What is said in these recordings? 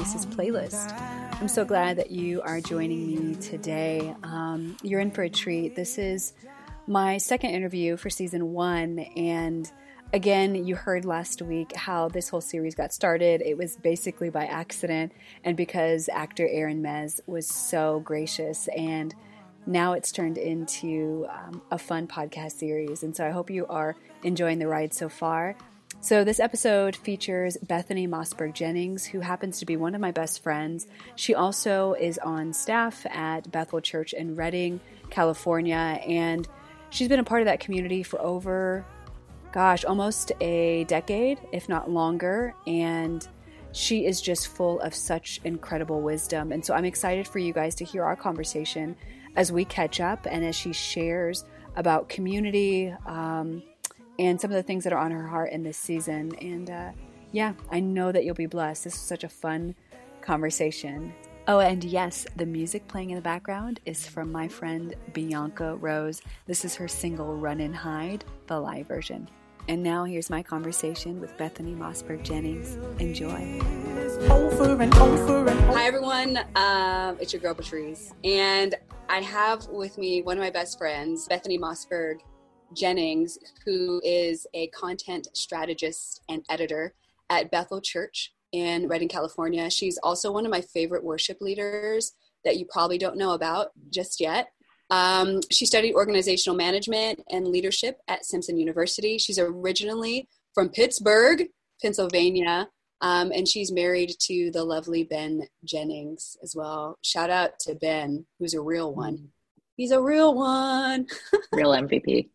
Reese's playlist. I'm so glad that you are joining me today. Um, you're in for a treat. This is my second interview for season one, and again, you heard last week how this whole series got started. It was basically by accident, and because actor Aaron Mez was so gracious and now it's turned into um, a fun podcast series. And so I hope you are enjoying the ride so far. So, this episode features Bethany Mossberg Jennings, who happens to be one of my best friends. She also is on staff at Bethel Church in Redding, California, and she's been a part of that community for over, gosh, almost a decade, if not longer. And she is just full of such incredible wisdom. And so, I'm excited for you guys to hear our conversation as we catch up and as she shares about community. Um, and some of the things that are on her heart in this season. And uh, yeah, I know that you'll be blessed. This was such a fun conversation. Oh, and yes, the music playing in the background is from my friend Bianca Rose. This is her single Run and Hide, the live version. And now here's my conversation with Bethany Mossberg Jennings. Enjoy. Over and over and over. Hi, everyone. Um, it's your girl Patrice. And I have with me one of my best friends, Bethany Mossberg Jennings, who is a content strategist and editor at Bethel Church in Redding, California. She's also one of my favorite worship leaders that you probably don't know about just yet. Um, she studied organizational management and leadership at Simpson University. She's originally from Pittsburgh, Pennsylvania, um, and she's married to the lovely Ben Jennings as well. Shout out to Ben, who's a real one. He's a real one. real MVP.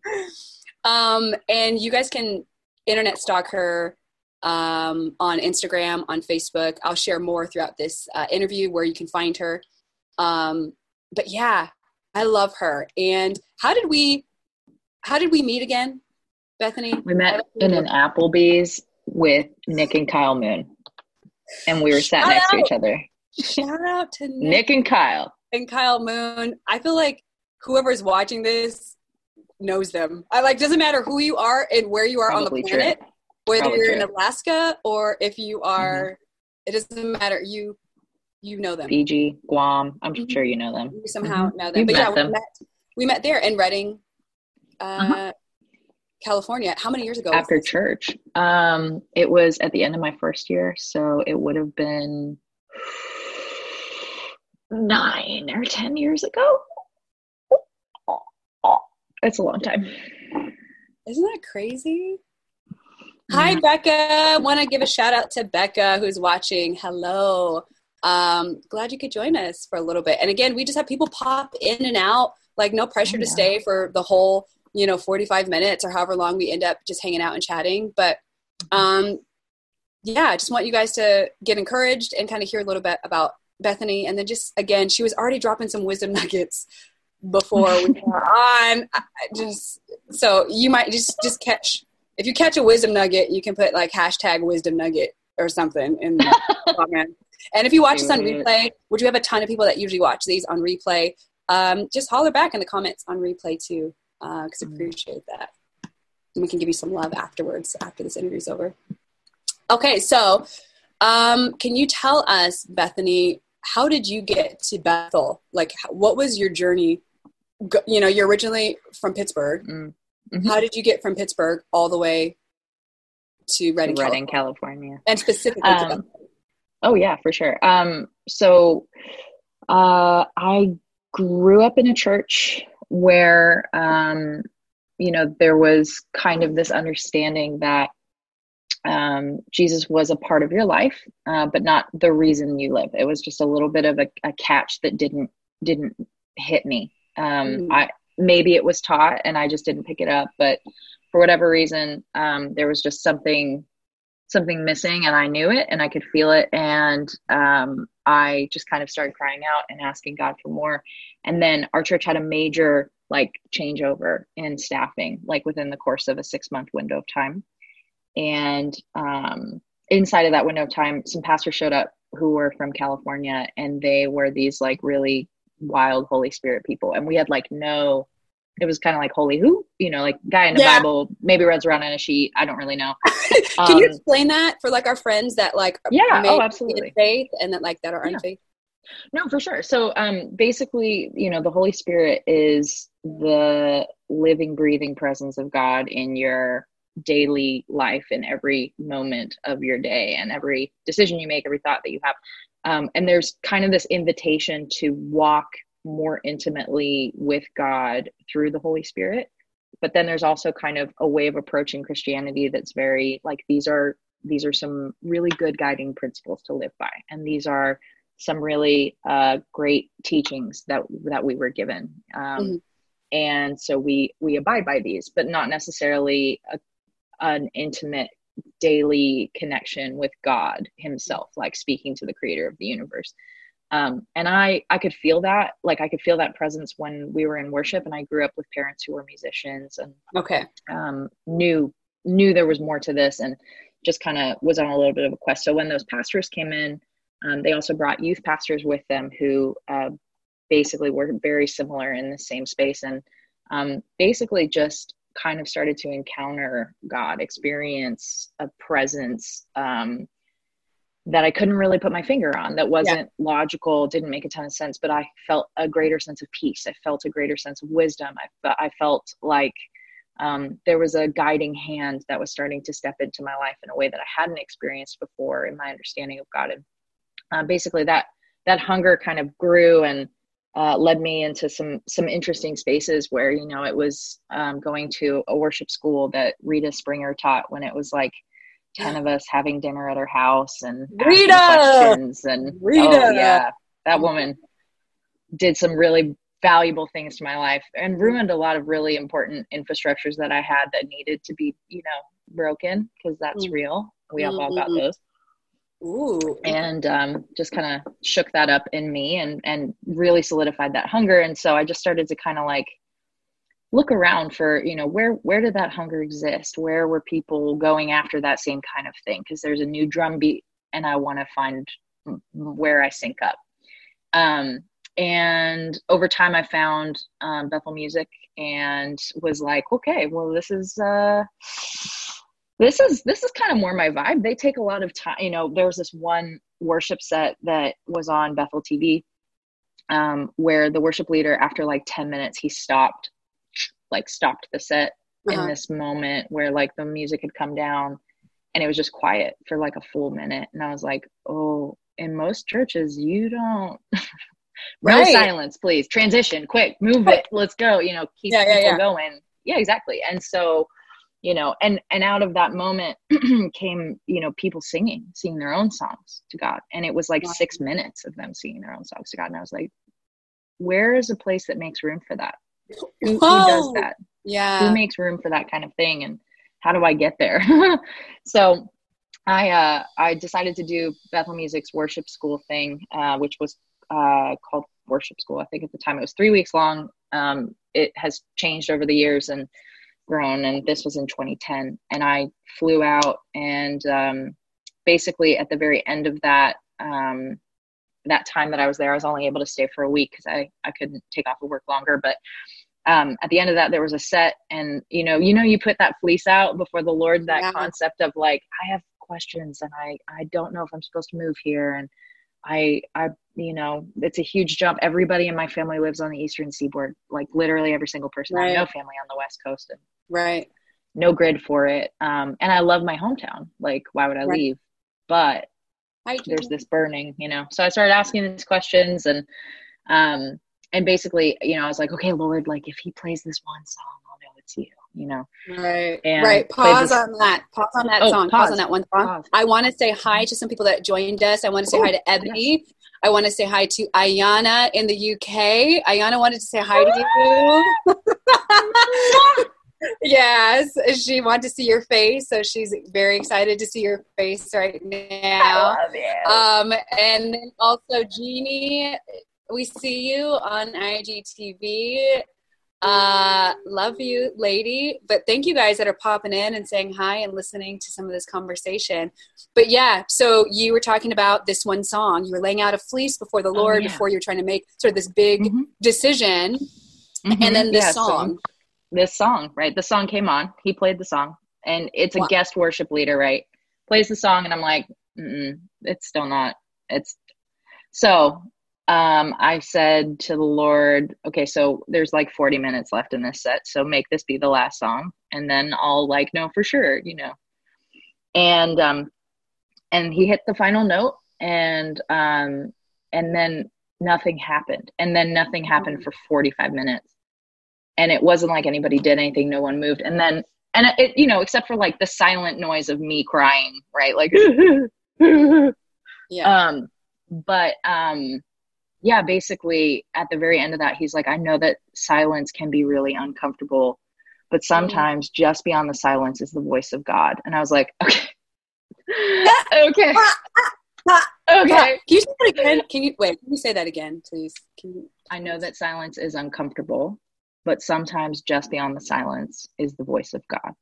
Um, and you guys can internet stalk her um, on Instagram, on Facebook. I'll share more throughout this uh, interview where you can find her. Um, but yeah, I love her. And how did we? How did we meet again, Bethany? We met in an Applebee's with Nick and Kyle Moon, and we were sat Shout next out. to each other. Shout out to Nick. Nick and Kyle and Kyle Moon. I feel like whoever's watching this knows them. I like doesn't matter who you are and where you are Probably on the planet, true. whether Probably you're true. in Alaska or if you are. Mm-hmm. It doesn't matter. You you know them. Fiji, Guam. I'm mm-hmm. sure you know them. You somehow mm-hmm. know them. You've but yeah, them. we met. We met there in Redding, uh, uh-huh. California. How many years ago? After church. Um, it was at the end of my first year, so it would have been nine or ten years ago. It's a long time. Isn't that crazy? Hi, Becca. Want to give a shout out to Becca who's watching. Hello. Um, glad you could join us for a little bit. And again, we just have people pop in and out, like no pressure to stay for the whole, you know, 45 minutes or however long we end up just hanging out and chatting. But um, yeah, I just want you guys to get encouraged and kind of hear a little bit about Bethany. And then just again, she was already dropping some wisdom nuggets before we were on. I just so you might just just catch if you catch a wisdom nugget, you can put like hashtag wisdom nugget or something in the comment. And if you watch this on replay, which we have a ton of people that usually watch these on replay, um, just holler back in the comments on replay too, because uh, I appreciate that. And we can give you some love afterwards after this interview's over. Okay, so um, can you tell us, Bethany, how did you get to Bethel? Like, what was your journey you know, you're originally from Pittsburgh. Mm, mm-hmm. How did you get from Pittsburgh all the way to Redding, Redding, California. California. and specifically um, Oh yeah, for sure. Um, so uh, I grew up in a church where um, you know there was kind of this understanding that um, Jesus was a part of your life, uh, but not the reason you live. It was just a little bit of a, a catch that didn't didn't hit me um, mm-hmm. I maybe it was taught and I just didn't pick it up, but for whatever reason, um, there was just something something missing, and I knew it and I could feel it, and um, I just kind of started crying out and asking God for more. And then our church had a major like changeover in staffing, like within the course of a six month window of time, and um, inside of that window of time, some pastors showed up who were from California, and they were these like really wild Holy Spirit people. And we had like no it was kind of like holy who you know like guy in the yeah. bible maybe runs around on a sheet i don't really know can um, you explain that for like our friends that like yeah oh absolutely faith and that like that are yeah. unfaith no for sure so um basically you know the holy spirit is the living breathing presence of god in your daily life in every moment of your day and every decision you make every thought that you have um, and there's kind of this invitation to walk more intimately with God through the Holy Spirit. But then there's also kind of a way of approaching Christianity that's very like these are these are some really good guiding principles to live by, and these are some really uh, great teachings that that we were given. Um, mm-hmm. And so we we abide by these, but not necessarily a, an intimate daily connection with God Himself, like speaking to the Creator of the universe. Um, and i i could feel that like i could feel that presence when we were in worship and i grew up with parents who were musicians and okay. um, knew knew there was more to this and just kind of was on a little bit of a quest. So when those pastors came in um, they also brought youth pastors with them who uh, basically were very similar in the same space and um, basically just kind of started to encounter god experience a presence um, that I couldn't really put my finger on that wasn't yeah. logical, didn't make a ton of sense, but I felt a greater sense of peace. I felt a greater sense of wisdom. I, I felt like um, there was a guiding hand that was starting to step into my life in a way that I hadn't experienced before in my understanding of God. And uh, basically that, that hunger kind of grew and uh, led me into some, some interesting spaces where, you know, it was um, going to a worship school that Rita Springer taught when it was like, 10 of us having dinner at her house and Rita! questions and Rita! Oh, yeah that woman did some really valuable things to my life and ruined a lot of really important infrastructures that I had that needed to be, you know, broken because that's mm. real. We have all got mm-hmm. those. Ooh. And um, just kind of shook that up in me and and really solidified that hunger. And so I just started to kind of like look around for you know where where did that hunger exist where were people going after that same kind of thing because there's a new drum beat and i want to find where i sync up um, and over time i found um, bethel music and was like okay well this is uh this is this is kind of more my vibe they take a lot of time you know there was this one worship set that was on bethel tv um, where the worship leader after like 10 minutes he stopped like stopped the set uh-huh. in this moment where like the music had come down and it was just quiet for like a full minute and i was like oh in most churches you don't no right. silence please transition quick move it let's go you know keep yeah, people yeah, yeah. going yeah exactly and so you know and and out of that moment came you know people singing singing their own songs to god. And it was like wow. six minutes of them singing their own songs to god. And i was like where is a place that makes room for that? Who, who does that? Yeah. who makes room for that kind of thing? And how do i get there? So i uh i decided to do bethel music's worship school thing uh which was uh called worship school. I think at the time it was three weeks long. Um it has changed over the years and grown and this was in 2010 and i flew out and um basically at the very end of that um that time that I was there, I was only able to stay for a week because I, I couldn't take off of work longer. But um, at the end of that, there was a set, and you know, you know, you put that fleece out before the Lord. That yeah. concept of like, I have questions, and I I don't know if I'm supposed to move here, and I I you know, it's a huge jump. Everybody in my family lives on the eastern seaboard, like literally every single person. Right. I no family on the west coast, and right, no grid for it. Um, and I love my hometown. Like, why would I right. leave? But there's this burning, you know. So I started asking these questions and um and basically, you know, I was like, okay, Lord, like if he plays this one song, I'll know it's you, you know. Right. And right. Pause on that. Pause on that oh, song. Pause. pause. on that one song. Pause. I want to say hi to some people that joined us. I want to say Ooh, hi to Ebony. Yes. I want to say hi to Ayana in the UK. Ayana wanted to say hi to you. yes, she wanted to see your face, so she's very excited to see your face right now. Um, and also Jeannie, we see you on IGTV. Uh, love you, lady. But thank you guys that are popping in and saying hi and listening to some of this conversation. But yeah, so you were talking about this one song. You were laying out a fleece before the oh, Lord oh, yeah. before you were trying to make sort of this big mm-hmm. decision Mm-hmm. And then this yeah, song. So this song, right? The song came on. He played the song, and it's a wow. guest worship leader, right? Plays the song, and I'm like, it's still not. It's so. Um, I said to the Lord, okay, so there's like 40 minutes left in this set, so make this be the last song, and then I'll like know for sure, you know. And um, and he hit the final note, and um, and then nothing happened, and then nothing happened for 45 minutes and it wasn't like anybody did anything no one moved. And then and it you know except for like the silent noise of me crying right? Like yeah. um but um yeah basically at the very end of that he's like i know that silence can be really uncomfortable but mm-hmm. sometimes mm-hmm. just beyond the silence is the voice of god. And i was like okay. Okay. Okay. Can you say that again? Can you wait can you say that again please? Can you i know that silence is uncomfortable but sometimes just beyond the silence is the voice of God.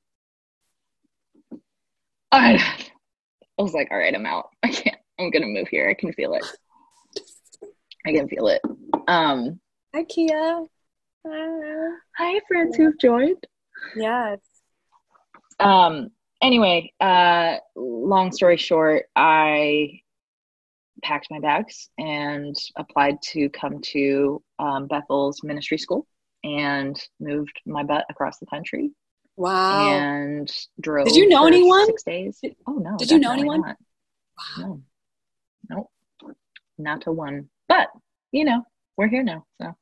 I, I was like, all right, I'm out. I can't, I'm going to move here. I can feel it. I can feel it. Um, Hi, Kia. Hi, Hi friends who've joined. Yes. Um, anyway, uh, long story short, I packed my bags and applied to come to um, Bethel's ministry school and moved my butt across the country. Wow. And drove. Did you know anyone? Six days. Oh no. Did you know anyone? Not. Wow. No. Nope. Not to one. But, you know, we're here now. So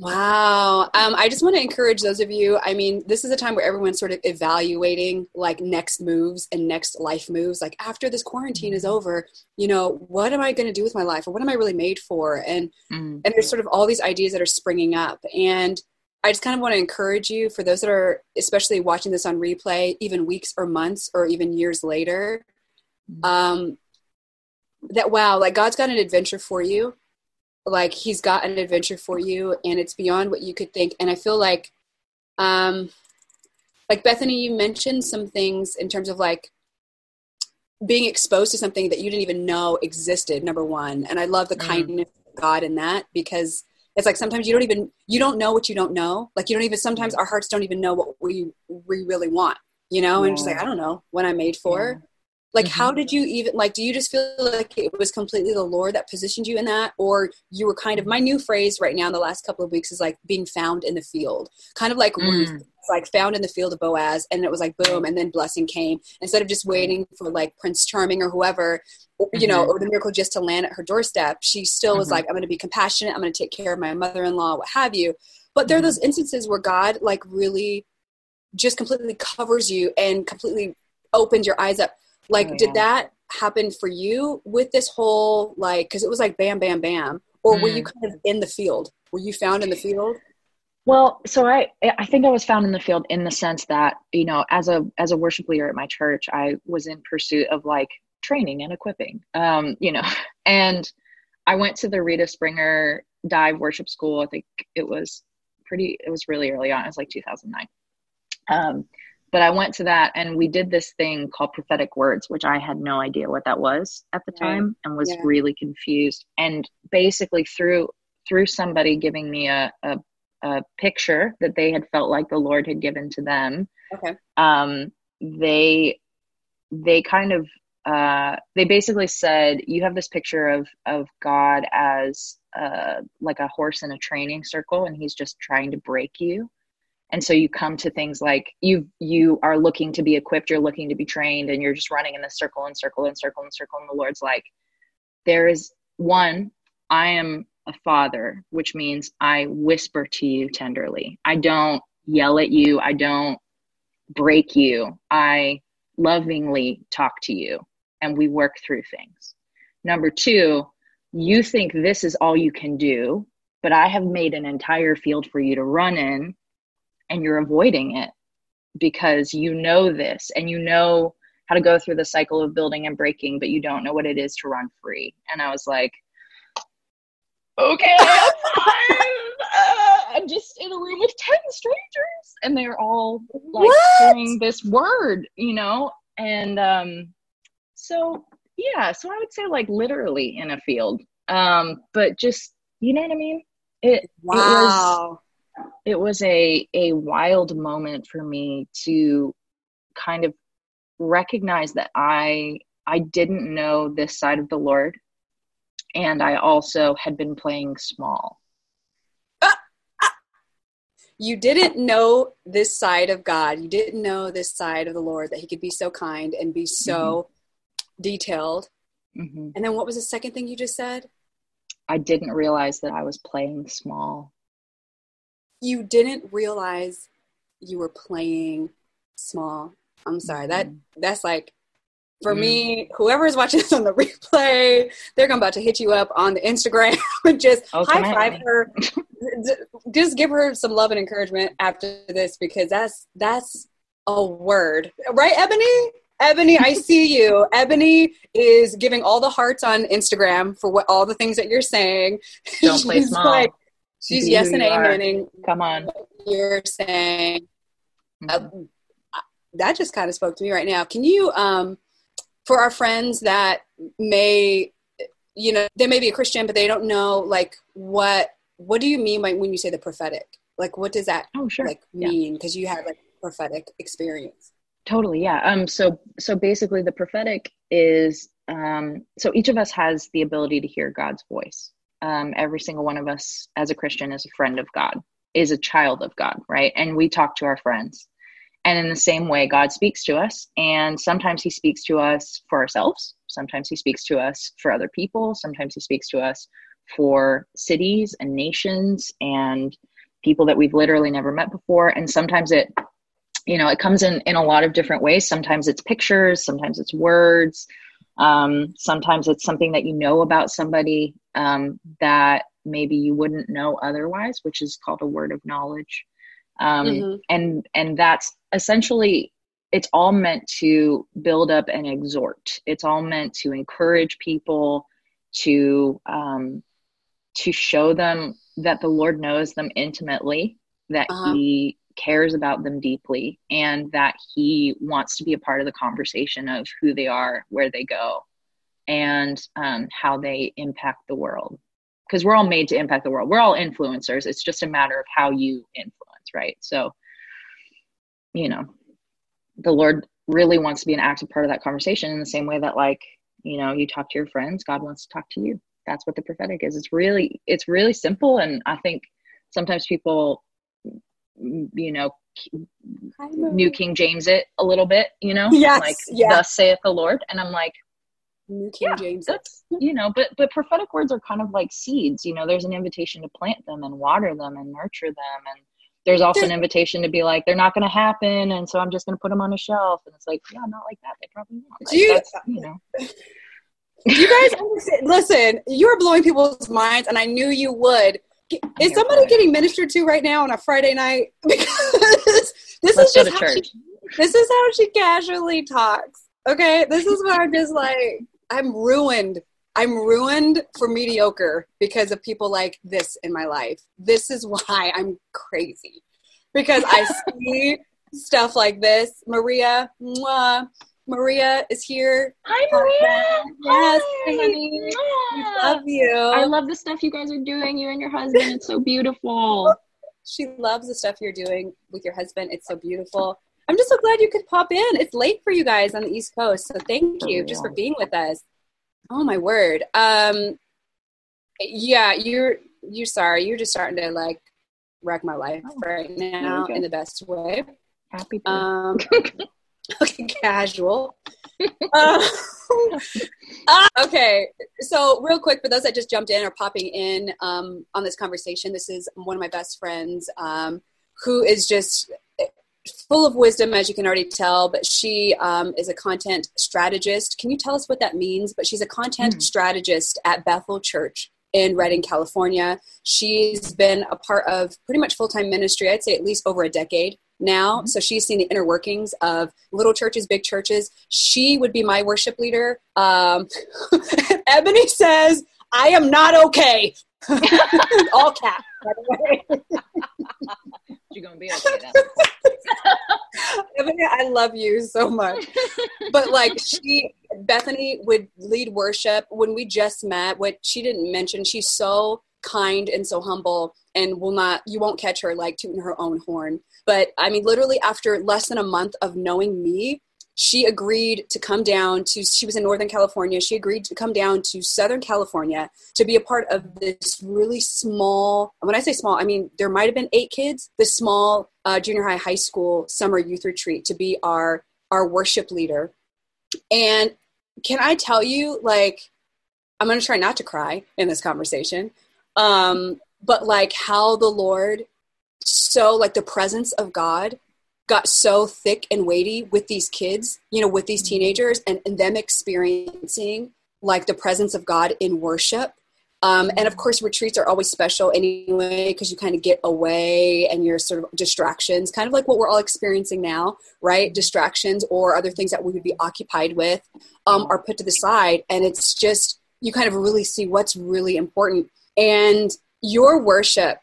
Wow. Um, I just want to encourage those of you. I mean, this is a time where everyone's sort of evaluating like next moves and next life moves. Like after this quarantine is mm-hmm. over, you know, what am I going to do with my life or what am I really made for? And mm. and there's sort of all these ideas that are springing up. And I just kind of want to encourage you for those that are especially watching this on replay, even weeks or months or even years later, mm. um, that wow, like God's got an adventure for you like he's got an adventure for you and it's beyond what you could think. And i feel like um like bethany you mentioned some things in terms of like being exposed to something that you didn't even know existed number one. And i love the mm. kindness of god in that because it's like sometimes you don't even you don't know what you don't know. Like you don't even sometimes our hearts don't even know what we we really want you know? Yeah. and just like i don't know what i'm made for like mm-hmm. how did you even like do you just feel like it was completely the lord that positioned you in that or you were kind of my new phrase right now in the last couple of weeks is like being found in the field kind of like mm. Ruth, like found in the field of boaz and it was like boom and then blessing came instead of just waiting for like prince charming or whoever you know mm-hmm. or the miracle just to land at her doorstep she still mm-hmm. was like i'm going to be compassionate i'm going to take care of my mother-in-law what have you but there are mm-hmm. those instances where god like really just completely covers you and completely opens your eyes up like, oh, yeah. did that happen for you with this whole like? Because it was like bam, bam, bam. Or mm. were you mm. kind of in the field? Were you found in the field? Well, so I I think I was found in the field in the sense that you know as a as a worship leader at my church, I was in pursuit of like training and equipping. Um, you know, and I went to the Rita Springer dive worship school. I think it was pretty. It was really early on. It was like 2009. Um, but I went to that and we did this thing called prophetic words, which I had no idea what that was at the time and was yeah. really confused. And basically through through somebody giving me a, a, a picture that they had felt like the Lord had given to them. Okay. Um, they they kind of uh, they basically said you have this picture of of God as uh, like a horse in a training circle, and he's just trying to break you and so you come to things like you you are looking to be equipped you're looking to be trained and you're just running in this circle and circle and circle and circle and the lord's like there is one i am a father which means i whisper to you tenderly. I don't yell at you. I don't break you. I lovingly talk to you and we work through things. Number two you think this is all you can do but i have made an entire field for you to run in and you're avoiding it because you know this and you know how to go through the cycle of building and breaking, but you don't know what it is to run free. And I was like, okay, I'm fine. Uh, I'm just in a room with 10 strangers and they're all like what? hearing this word, you know? And um, so, yeah, so I would say like literally in a field, um, but just, you know what I mean? It wow. It was, it was a a wild moment for me to kind of recognize that I I didn't know this side of the Lord and I also had been playing small. You didn't know this side of God. You didn't know this side of the Lord that He could be so kind and be so mm-hmm. detailed. Mm-hmm. And then what was the second thing you just said? I didn't realize that I was playing small. You didn't realize you were playing small. I'm sorry. Mm-hmm. That that's like for mm. me, whoever is watching this on the replay, they're going about to hit you up on the Instagram and just oh, high five her. just give her some love and encouragement after this because that's that's a word, right, Ebony? Ebony, I see you. Ebony is giving all the hearts on Instagram for what all the things that you're saying. Don't play small. Like, she's yes and amening. Come on. You're saying. Mm-hmm. Uh, that just kind of spoke to me right now. Can you um for our friends that may you know they may be a christian but they don't know like what what do you mean by when you say the prophetic like what does that oh, sure. like mean because yeah. you had like prophetic experience totally yeah um so so basically the prophetic is um so each of us has the ability to hear god's voice um every single one of us as a christian is a friend of god is a child of god right and we talk to our friends and in the same way, God speaks to us. And sometimes He speaks to us for ourselves. Sometimes He speaks to us for other people. Sometimes He speaks to us for cities and nations and people that we've literally never met before. And sometimes it, you know, it comes in in a lot of different ways. Sometimes it's pictures. Sometimes it's words. Um, sometimes it's something that you know about somebody um, that maybe you wouldn't know otherwise, which is called a word of knowledge um, mm-hmm. and and that's essentially it's all meant to build up and exhort it's all meant to encourage people to um, to show them that the lord knows them intimately that uh-huh. he cares about them deeply and that he wants to be a part of the conversation of who they are where they go and um, how they impact the world because we're all made to impact the world we're all influencers it's just a matter of how you influence right? So, you know, the Lord really wants to be an active part of that conversation in the same way that, like, you know, you talk to your friends, God wants to talk to you. That's what the prophetic is. It's really, it's really simple. And I think sometimes people, you know, New King James it a little bit, you know, yes, like, yeah. thus saith the Lord. And I'm like, New King yeah, James. That's you know, but but prophetic words are kind of like seeds. You know, there's an invitation to plant them and water them and nurture them and there's also an invitation to be like they're not going to happen and so i'm just going to put them on a shelf and it's like yeah not like that they probably won't like, do you, you know you guys listen you're blowing people's minds and i knew you would is somebody getting ministered to right now on a friday night? Because this Let's is just how she, this is how she casually talks okay? This is what i'm just like i'm ruined. I'm ruined for mediocre because of people like this in my life. This is why I'm crazy. Because I see stuff like this. Maria, mwah, Maria is here. Hi, Maria. Yes, Hi. honey. We love you. I love the stuff you guys are doing. You and your husband. It's so beautiful. she loves the stuff you're doing with your husband. It's so beautiful. I'm just so glad you could pop in. It's late for you guys on the East Coast, so thank you just for being with us. Oh my word. Um, yeah, you're you're sorry. You're just starting to like wreck my life oh, right now in the best way. Happy. To. Um, okay, casual. uh, uh, okay, so real quick for those that just jumped in or popping in um, on this conversation, this is one of my best friends um, who is just full of wisdom, as you can already tell, but she um, is a content strategist. Can you tell us what that means? But she's a content mm. strategist at Bethel Church in Redding, California. She's been a part of pretty much full time ministry, I'd say at least over a decade now. Mm-hmm. So she's seen the inner workings of little churches, big churches. She would be my worship leader. Um, Ebony says, I am not okay. All caps, by the way. You're gonna be okay. Now. Ebony, I love you so much. But like she, Bethany would lead worship when we just met. What she didn't mention, she's so kind and so humble and will not you won't catch her like tooting her own horn but i mean literally after less than a month of knowing me she agreed to come down to she was in northern california. She agreed to come down to southern california to be a part of this really small when i say small i mean there might have been eight kids this small uh, junior high high school summer youth retreat to be our our worship leader. And can i tell you like i'm going to try not to cry in this conversation um, but like how the lord so like the presence of god got so thick and weighty with these kids, you know, with these mm-hmm. teenagers and, and them experiencing like the presence of God in worship. Um, and of mm-hmm. course, retreats are always special anyway because you kind of get away and your sort of distractions, kind of like what we're all experiencing now, right? Distractions or other things that we would be occupied with um, are put to the side. And it's just, you kind of really see what's really important. And your worship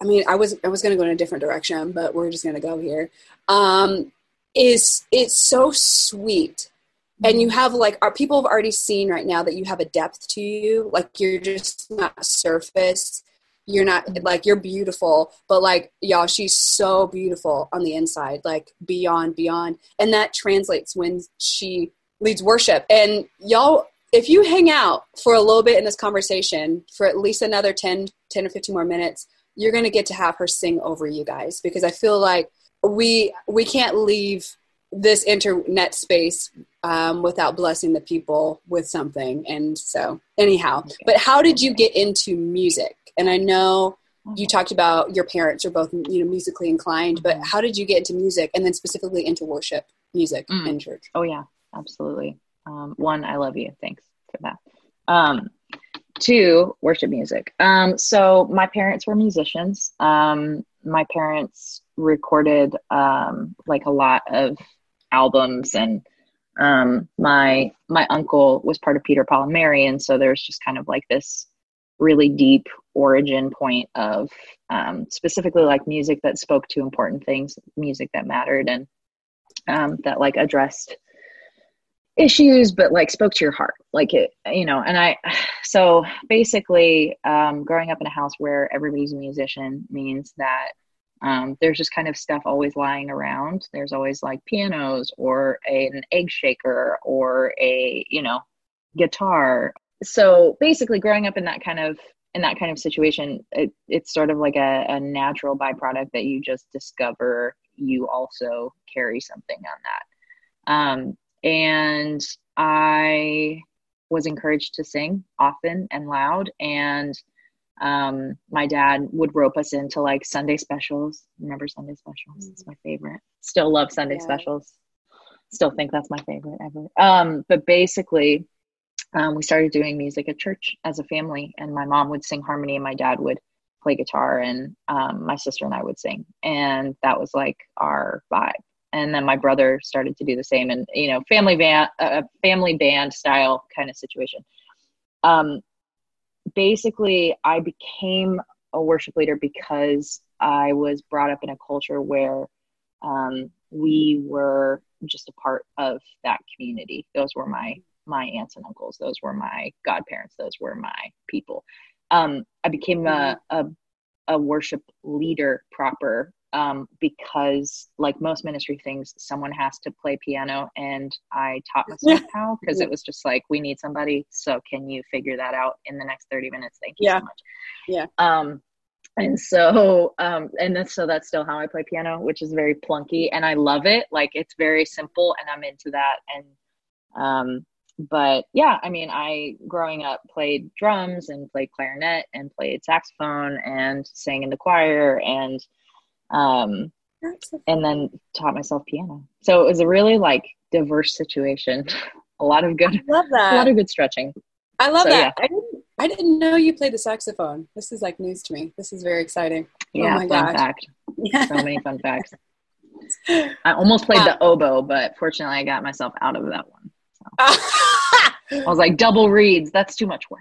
I mean, I was I was going to go in a different direction, but we're just going to go here. Um, is it's so sweet, and you have like our people have already seen right now that you have a depth to you. Like you're just not surface. You're not like you're beautiful, but like y'all, she's so beautiful on the inside, like beyond beyond, and that translates when she leads worship. And y'all, if you hang out for a little bit in this conversation for at least another 10, 10 or 15 more minutes, you're going to get to have her sing over you guys because I feel like we we can't leave this internet space um, without blessing the people with something. And so, anyhow, okay. but how did you get into music? And I know you talked about your parents are both you know musically inclined, but mm-hmm. how did you get into music and then specifically into worship music mm. in church? Oh yeah, absolutely. Um, one, I love you. Thanks for that. Um, to worship music. Um, so my parents were musicians. Um, my parents recorded um, like a lot of albums, and um, my my uncle was part of Peter Paul and Mary, and so there's just kind of like this really deep origin point of um, specifically like music that spoke to important things, music that mattered, and um, that like addressed issues but like spoke to your heart. Like it you know and i so basically um, growing up in a house where everybody's a musician means that um, there's just kind of stuff always lying around. There's always like pianos or a, an egg shaker or a you know guitar. So basically growing up in that kind of in that kind of situation it, it's sort of like a, a natural byproduct that you just discover you also carry something on that. Um, and I was encouraged to sing often and loud. And um, my dad would rope us into like Sunday specials. Remember Sunday specials? Mm-hmm. It's my favorite. Still love Sunday yeah. specials. Still think that's my favorite ever. Um, but basically, um, we started doing music at church as a family, and my mom would sing harmony, and my dad would play guitar, and um, my sister and I would sing, and that was like our vibe and then my brother started to do the same and you know family band a uh, family band style kind of situation. Um basically i became a worship leader because i was brought up in a culture where um, we were just a part of that community. Those were my my aunts and uncles. Those were my godparents. Those were my people. Um, i became a, a a worship leader proper um, because like most ministry things someone has to play piano and i taught myself how because it was just like we need somebody so can you figure that out in the next 30 minutes? Thank you yeah. so much. Yeah. Um and so um and then so that's still how i play piano which is very plunky and i love it. Like it's very simple and i'm into that and um but yeah i mean i growing up played drums and played clarinet and played saxophone and sang in the choir and um, and then taught myself piano. So it was a really like diverse situation. a lot of good, I love that. A lot of good stretching. I love so, that. Yeah. I didn't, I didn't know you played the saxophone. This is like news to me. This is very exciting. Oh yeah, oh my fun gosh. fact. so many fun facts. I almost played the oboe, but fortunately, I got myself out of that one. So. I was like, double reeds. That's too much work.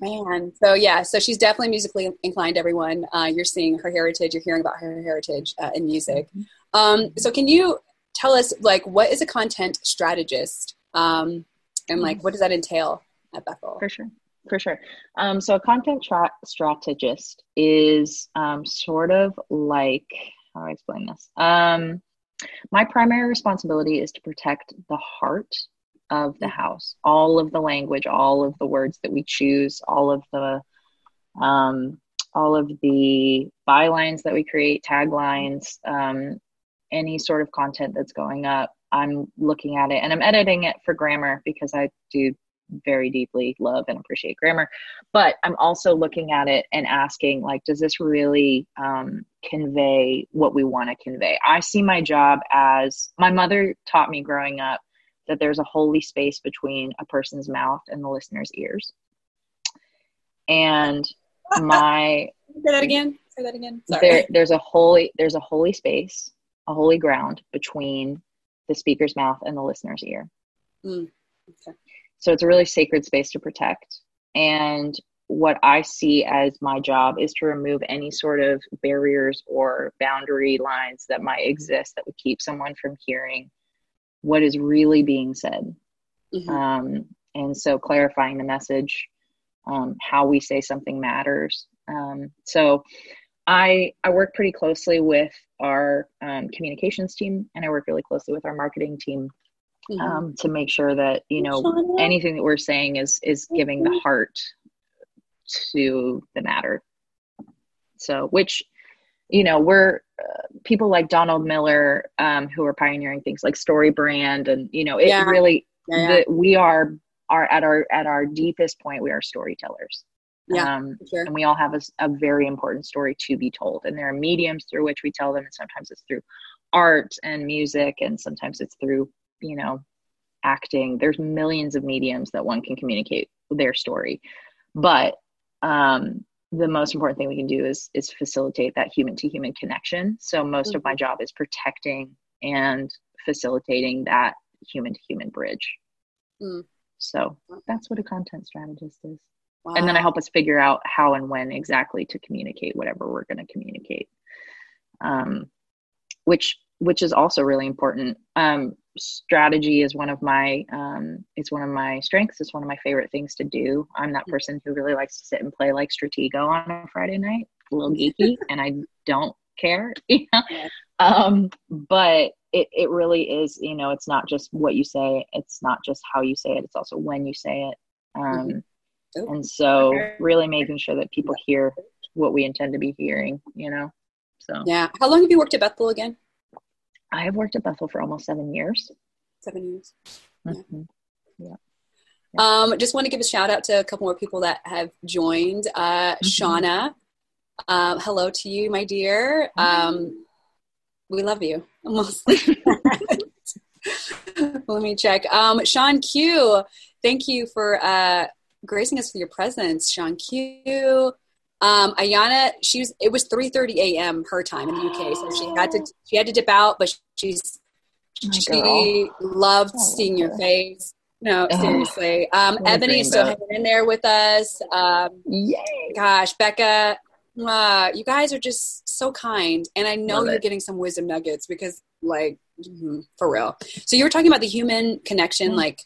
Man, so yeah, so she's definitely musically inclined. Everyone, uh, you're seeing her heritage, you're hearing about her heritage uh, in music. Mm-hmm. Um, so, can you tell us, like, what is a content strategist, um, and like, what does that entail at Bethel? For sure. for sure. Um, so a content tra- strategist is um, sort of like how do I explain this? Um, my primary responsibility is to protect the heart of the house, all of the language, all of the words that we choose, all of the um, all of the bylines that we create, taglines, um, any sort of content that's going up. I'm looking at it and I'm editing it for grammar because I do very deeply love and appreciate grammar but i'm also looking at it and asking like does this really um, convey what we want to convey i see my job as my mother taught me growing up that there's a holy space between a person's mouth and the listener's ears and my say that again say that again Sorry. There, there's a holy there's a holy space a holy ground between the speaker's mouth and the listener's ear mm, okay. So it's a really sacred space to protect. And what I see as my job is to remove any sort of barriers or boundary lines that might exist that would keep someone from hearing what is really being said. Mm-hmm. Um, and so clarifying the message, um, how we say something matters. Um, so I I work pretty closely with our um, communications team, and I work really closely with our marketing team mm-hmm. um, to make sure that you know anything that we're saying is is giving the heart to the matter so which you know we're uh, people like donald miller um, who are pioneering things like story brand and you know it yeah. really yeah, yeah. The, we are are at our at our deepest point we are storytellers yeah, um, sure. and we all have a, a very important story to be told and there are mediums through which we tell them and sometimes it's through art and music and sometimes it's through you know acting there's millions of mediums that one can communicate their story but um, the most important thing we can do is is facilitate that human to human connection so most mm-hmm. of my mm-hmm. job is protecting and facilitating that human to human bridge mm. so that's what a content strategist is wow. and then i help us figure out how and when exactly to communicate whatever we're going to communicate um, which which is also really important um, strategy is one of my um, it's one of my strengths. It's one of my favorite things to do. I'm that person who really likes to sit and play like stratego on a friday night. A little geeky and i don't care um, but it, it really is you know it's not just what you say it's not just how you say it it's also when you say it. Um, mm-hmm. and so really making sure that people hear what we intend to be hearing you know? So yeah. How long have you worked at bethel again I have worked at Bethel for almost seven years. Seven years. Mm-hmm. Yeah. yeah. Um, just want to give a shout out to a couple more people that have joined. Uh, mm-hmm. Shauna, um, hello to you, my dear. Um, we love you. Let me check. Um, Sean Q, thank you for uh, gracing us with your presence, Sean Q. Um, Ayana, she was. It was three thirty a.m. her time in the UK, so she had to she had to dip out, but she's My she girl. loved oh, seeing your face. No, seriously. Um, Ebony is still hanging in there with us. Um, Yay! Gosh, Becca, uh, you guys are just so kind, and I know Love you're it. getting some wisdom nuggets because, like, mm-hmm, for real. So you were talking about the human connection, mm-hmm. like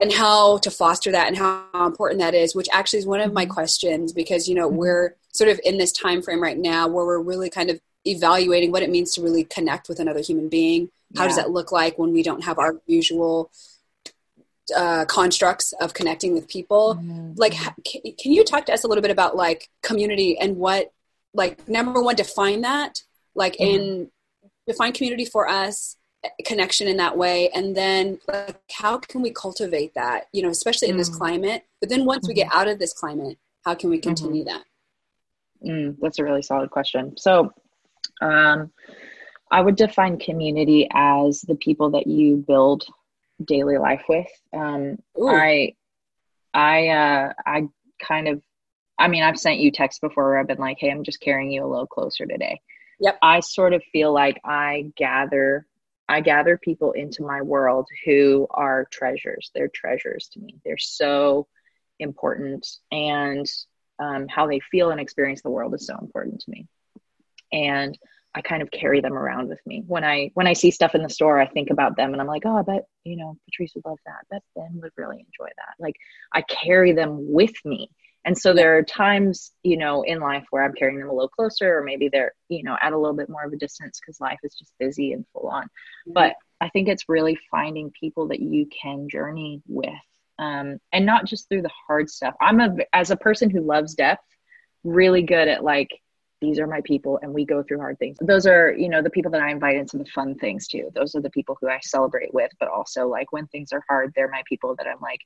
and how to foster that and how important that is which actually is one of my mm-hmm. questions because you know mm-hmm. we're sort of in this time frame right now where we're really kind of evaluating what it means to really connect with another human being how yeah. does that look like when we don't have our usual uh, constructs of connecting with people mm-hmm. like can, can you talk to us a little bit about like community and what like number one define that like mm-hmm. in define community for us connection in that way and then like how can we cultivate that you know especially in mm. this climate but then once mm-hmm. we get mm-hmm. out of this climate how can we continue mm-hmm. that mm, that's a really solid question so um, i would define community as the people that you build daily life with um, i i uh, i kind of i mean i've sent you texts before where i've been like hey i'm just carrying you a little closer today yep i sort of feel like i gather I gather people into my world who are treasures. They're treasures to me. They're so important, and um, how they feel and experience the world is so important to me. And I kind of carry them around with me. When I when I see stuff in the store, I think about them and I'm like, oh, I bet, you know, Patrice would love that. I bet Ben would really enjoy that. Like I carry them with me. And so there are times, you know, in life where I'm carrying them a little closer, or maybe they're, you know, at a little bit more of a distance because life is just busy and full on. Mm-hmm. But I think it's really finding people that you can journey with. Um, and not just through the hard stuff. I'm a, as a person who loves depth, really good at like these are my people and we go through hard things those are you know the people that i invite into the fun things too those are the people who i celebrate with but also like when things are hard they're my people that i'm like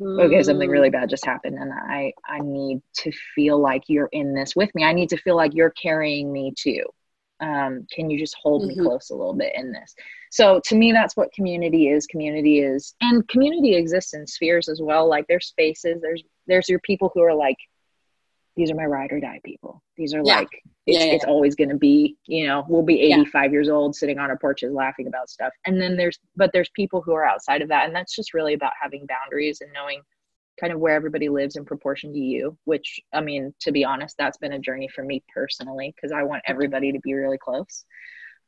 okay something really bad just happened and i i need to feel like you're in this with me. I need to feel like you're carrying me too. Um, can you just hold mm-hmm. me close a little bit in this? So to me that's what community is. Community is and community exists in spheres as well. Like there's spaces there's there's your people who are like these are my ride or die people. These are yeah. like it's, yeah, yeah, it's always going to be, you know, we'll be 85 years old sitting on our porches laughing about stuff. And then there's but there's people who are outside of that and that's just really about having boundaries and knowing kind of where everybody lives in proportion to you, which I mean, to be honest, that's been a journey for me personally because I want everybody to be really close.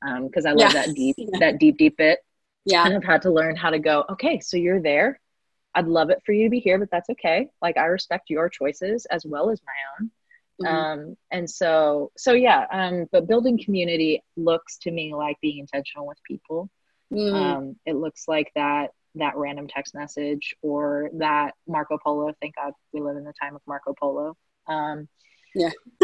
Um, because I love that deep that deep deep bit. Yeah. And I've had to learn how to go, okay, so you're there I'd love it for you to be here, but that's okay. Like I respect your choices as well as my own. Mm-hmm. Um, and so, so yeah, um, but building community looks to me like being intentional with people. Mm. Um, it looks like that, that random text message or that Marco Polo. Thank God we live in the time of Marco Polo. Um, yeah.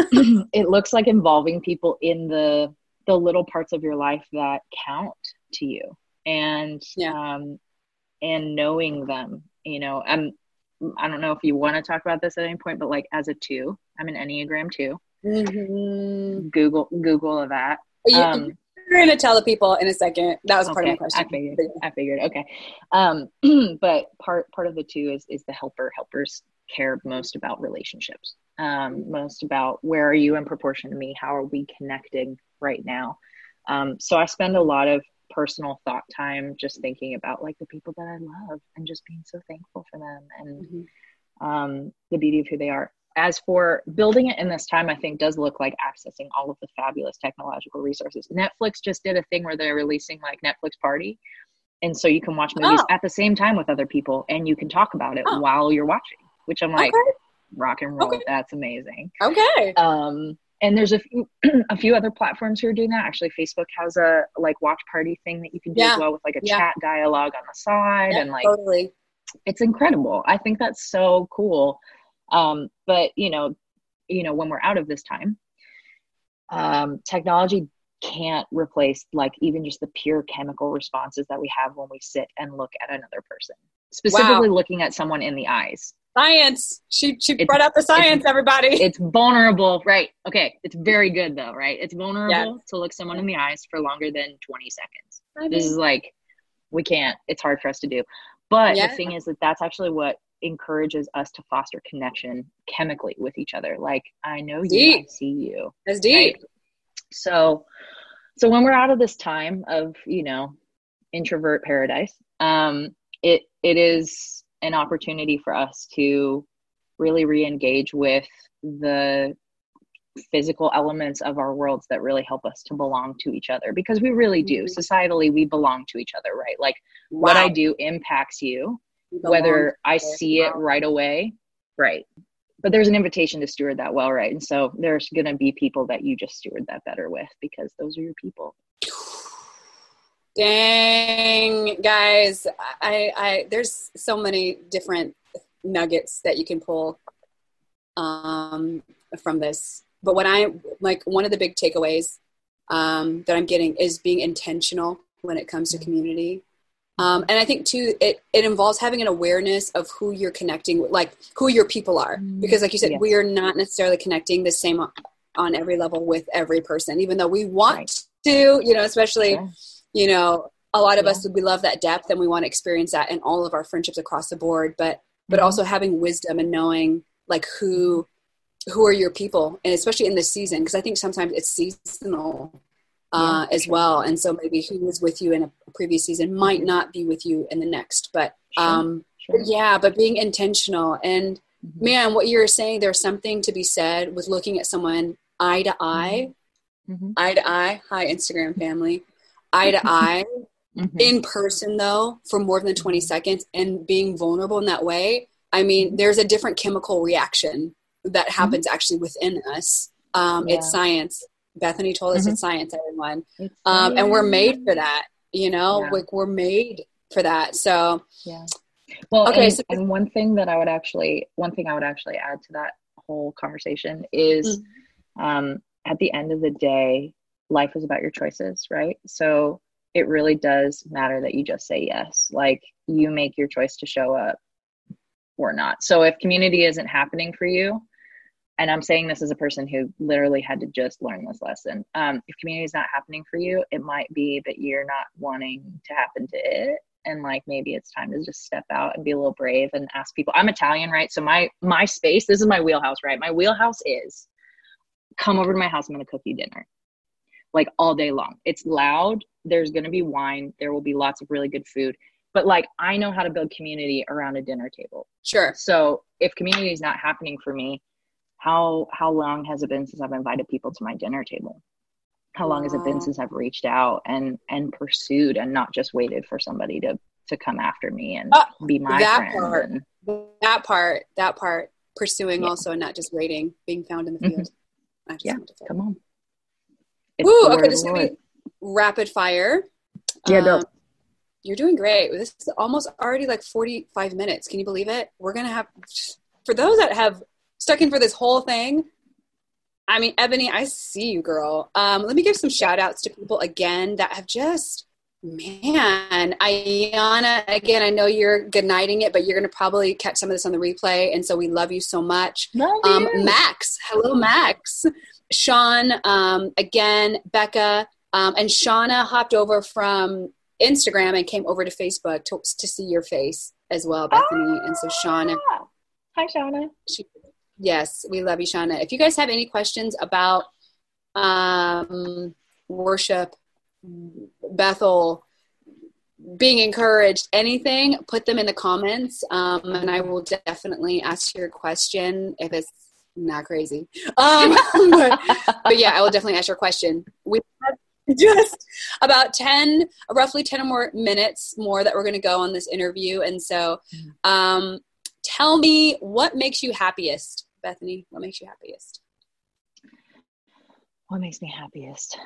it looks like involving people in the, the little parts of your life that count to you and, yeah. um, and knowing them you know i'm i don't know if you want to talk about this at any point but like as a two i'm an enneagram 2 mm-hmm. google google that. You, um, you're gonna tell the people in a second. That was okay, part of my question i figured i figured okay. Um but part part of the two is is the helper. Helpers care most about relationships. Um most about where are you in proportion to me? How are we connecting right now? Um so i spend a lot of personal thought time just thinking about like the people that I love and just being so thankful for them and mm-hmm. um, the beauty of who they are. As for building it in this time, I think does look like accessing all of the fabulous technological resources. Netflix just did a thing where they're releasing like Netflix Party. And so you can watch movies oh. at the same time with other people and you can talk about it oh. while you're watching, which I'm like, okay. rock and roll. Okay. That's amazing. Okay. Um, and there's a few a few other platforms who are doing that actually facebook has a like watch party thing that you can do yeah. as well with like a yeah. chat dialogue on the side and like totally it's incredible i think that's so cool um but you know you know when we're out of this time um technology can't replace like even just the pure chemical responses that we have when we sit and look at another person specifically wow. looking at someone in the eyes Science. She she it's, brought out the science, everybody. It's vulnerable, right? Okay, it's very good though, right? It's vulnerable to look someone in the eyes for longer than 20 seconds. This is like we can't. It's hard for us to do. But yeah. the thing is that that's actually what encourages us to foster connection chemically with each other. Like I know you, I see you. That's deep. Right? So, so when we're out of this time of you know introvert paradise, um, it it is an opportunity for us to really re-engage with the physical elements of our worlds that really help us to belong to each other because we really do. Mm-hmm. societally we belong to each other right? Like wow. what i do impacts you whether i see it right away right. But there's an invitation to steward that well right? And so there's going to be people that you just steward that better with because those are your people Dang, guys, I, I there's so many different nuggets that you can pull um, from this. But what I like, one of the big takeaways um, that I'm getting is being intentional when it comes to community. Um, and I think too, it, it involves having an awareness of who you're connecting with, like who your people are. Mm-hmm. Because, like you said, yes. we are not necessarily connecting the same on, on, every level with every person, even though we want right. to, you know, especially you know a lot of yeah. us we love that depth and we want to experience that in all of our friendships across the board but but mm-hmm. also having wisdom and knowing like who who are your people and especially in this season because i think sometimes it's seasonal uh, yeah, as sure. well and so maybe who was with you in a previous season might mm-hmm. not be with you in the next but sure. um sure. But yeah but being intentional and mm-hmm. man what you're saying there's something to be said with looking at someone eye to eye mm-hmm. eye to eye. Hi, Instagram family. Eye to eye. Mm-hmm. In person, though, for more than 20 seconds and being vulnerable in that way, I mean, mm-hmm. there's a different chemical reaction that mm-hmm. happens mm-hmm. actually within us. Um, yeah. It's science. Bethany told us mm-hmm. it's science, everyone. It's um, and we're made for that, you know, yeah. like we're made for that. So, yeah. Well, okay. And, so- and one thing that I would actually, one thing I would actually add to that whole conversation is mm-hmm. um, at the end of the day, life is about your choices, right? So it really does matter that you just say yes. Like you make your choice to show up or not. So if community isn't happening for you, and I'm saying this as a person who literally had to just learn this lesson. Um, if community is not happening for you, it might be that you're not wanting to happen to it and like maybe it's time to just step out and be a little brave and ask people i'm italian right so my my space this is my wheelhouse right my wheelhouse is come over to my house i'm to cook you dinner like all day long. It's loud. There's going to be wine. There will be lots of really good food. But like i know how to build community around a dinner table. Sure. So if community is not happening for me how how long has it been since i've invited people to my dinner table? How long wow. has it been since I've reached out and and pursued and not just waited for somebody to to come after me and uh, be my that friend part, and, that part that part. Pursuing yeah. also and not just waiting being found in the field. Mm-hmm. yeah. come on it's Woo, okay this is gonna be rapid fire yeah um, you're doing great this is almost already like 45 minutes can you believe it we're gonna have for those that have stuck in for this whole thing I mean, Ebony, I see you, girl. Um, let me give some shout outs to people again that have just, man, Ayana, again, I know you're good nighting it, but you're going to probably catch some of this on the replay. And so we love you so much. Love um, you. Max, hello, Max. Sean, um, again, Becca, um, and Shauna hopped over from Instagram and came over to Facebook to, to see your face as well, Bethany. Ah, and so Shauna. Hi, Shauna. She, Yes, we love you, Shauna. If you guys have any questions about um, worship, Bethel, being encouraged, anything, put them in the comments, um, and I will definitely ask your question if it's not crazy. Um, but, but, yeah, I will definitely ask your question. We have just about 10, roughly 10 or more minutes more that we're going to go on this interview. And so um, tell me what makes you happiest Bethany, what makes you happiest? What makes me happiest?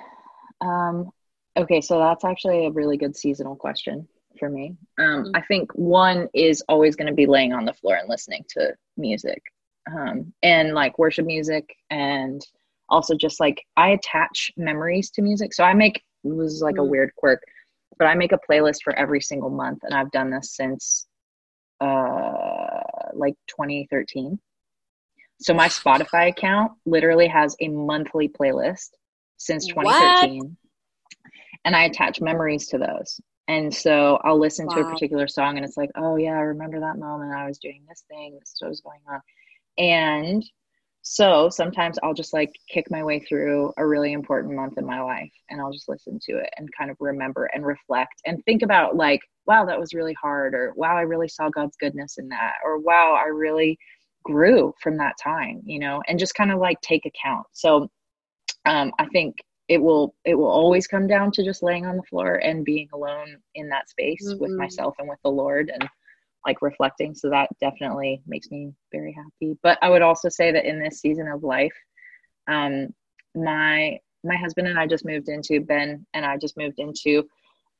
Um, okay, so that's actually a really good seasonal question for me. Um, mm-hmm. I think one is always going to be laying on the floor and listening to music um, and like worship music and also just like I attach memories to music. So I make this is like mm-hmm. a weird quirk, but I make a playlist for every single month, and I've done this since uh like 2013. So my Spotify account literally has a monthly playlist since 2013. What? And I attach memories to those. And so I'll listen wow. to a particular song and it's like, oh yeah, I remember that moment. I was doing this thing, this was going on. And so sometimes I'll just like kick my way through a really important month in my life and I'll just listen to it and kind of remember and reflect and think about like, wow, that was really hard, or wow, I really saw God's goodness in that, or wow, I really grew from that time you know and just kind of like take account so um, i think it will it will always come down to just laying on the floor and being alone in that space mm-hmm. with myself and with the lord and like reflecting so that definitely makes me very happy but i would also say that in this season of life um my my husband and i just moved into ben and i just moved into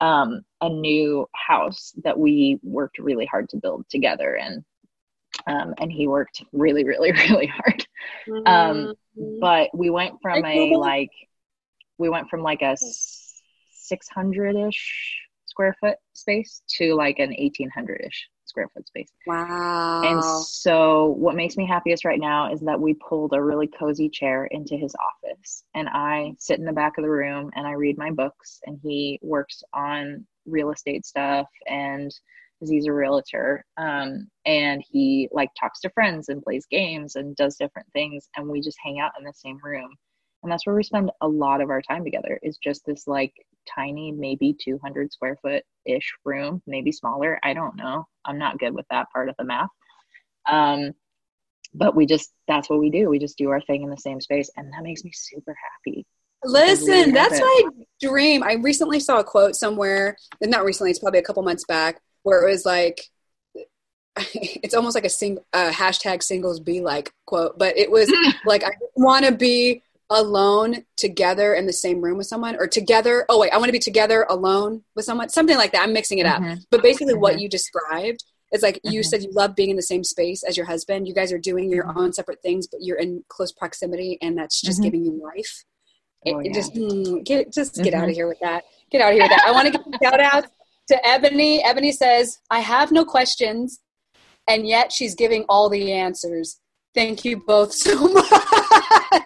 um a new house that we worked really hard to build together and um, and he worked really, really, really hard. Um, mm-hmm. but we went from a like, we went from like a 600 ish square foot space to like an 1800 ish square foot space. Wow. And so, what makes me happiest right now is that we pulled a really cozy chair into his office, and I sit in the back of the room and I read my books, and he works on real estate stuff and he's a realtor um, and he like talks to friends and plays games and does different things and we just hang out in the same room and that's where we spend a lot of our time together is just this like tiny maybe 200 square foot ish room maybe smaller. I don't know. I'm not good with that part of the math. Um, but we just that's what we do. We just do our thing in the same space and that makes me super happy. Listen, that's my dream. I recently saw a quote somewhere, and not recently, it's probably a couple months back, where it was like, it's almost like a sing, uh, hashtag singles be like quote, but it was like, I want to be alone together in the same room with someone or together. Oh, wait, I want to be together alone with someone, something like that. I'm mixing it up. Mm-hmm. But basically, mm-hmm. what you described is like mm-hmm. you said you love being in the same space as your husband. You guys are doing your mm-hmm. own separate things, but you're in close proximity, and that's just mm-hmm. giving you life. Oh, it, yeah. Just mm, get just get out of mm-hmm. here with that. Get out of here with that. I want to give a shout out to Ebony. Ebony says, "I have no questions, and yet she's giving all the answers." Thank you both so much.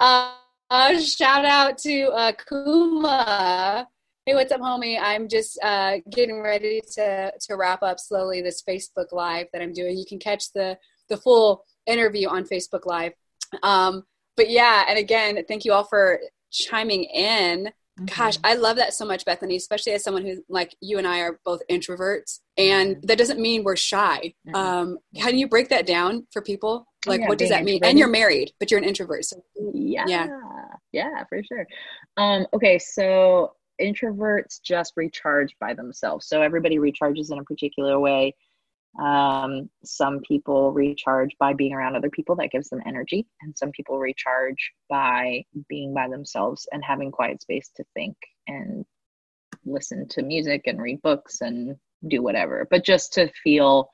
Uh, uh, shout out to uh, Kuma. Hey, what's up, homie? I'm just uh, getting ready to to wrap up slowly this Facebook Live that I'm doing. You can catch the the full interview on Facebook Live. Um, but yeah, and again, thank you all for chiming in. Mm-hmm. Gosh, I love that so much, Bethany, especially as someone who, like you and I, are both introverts, and mm-hmm. that doesn't mean we're shy. Um, how do you break that down for people? Oh, like, yeah, what does that mean? And you're married, but you're an introvert. So, yeah, yeah, yeah, for sure. Um, okay, so introverts just recharge by themselves. So everybody recharges in a particular way. Um, some people recharge by being around other people, that gives them energy. And some people recharge by being by themselves and having quiet space to think and listen to music and read books and do whatever. But just to feel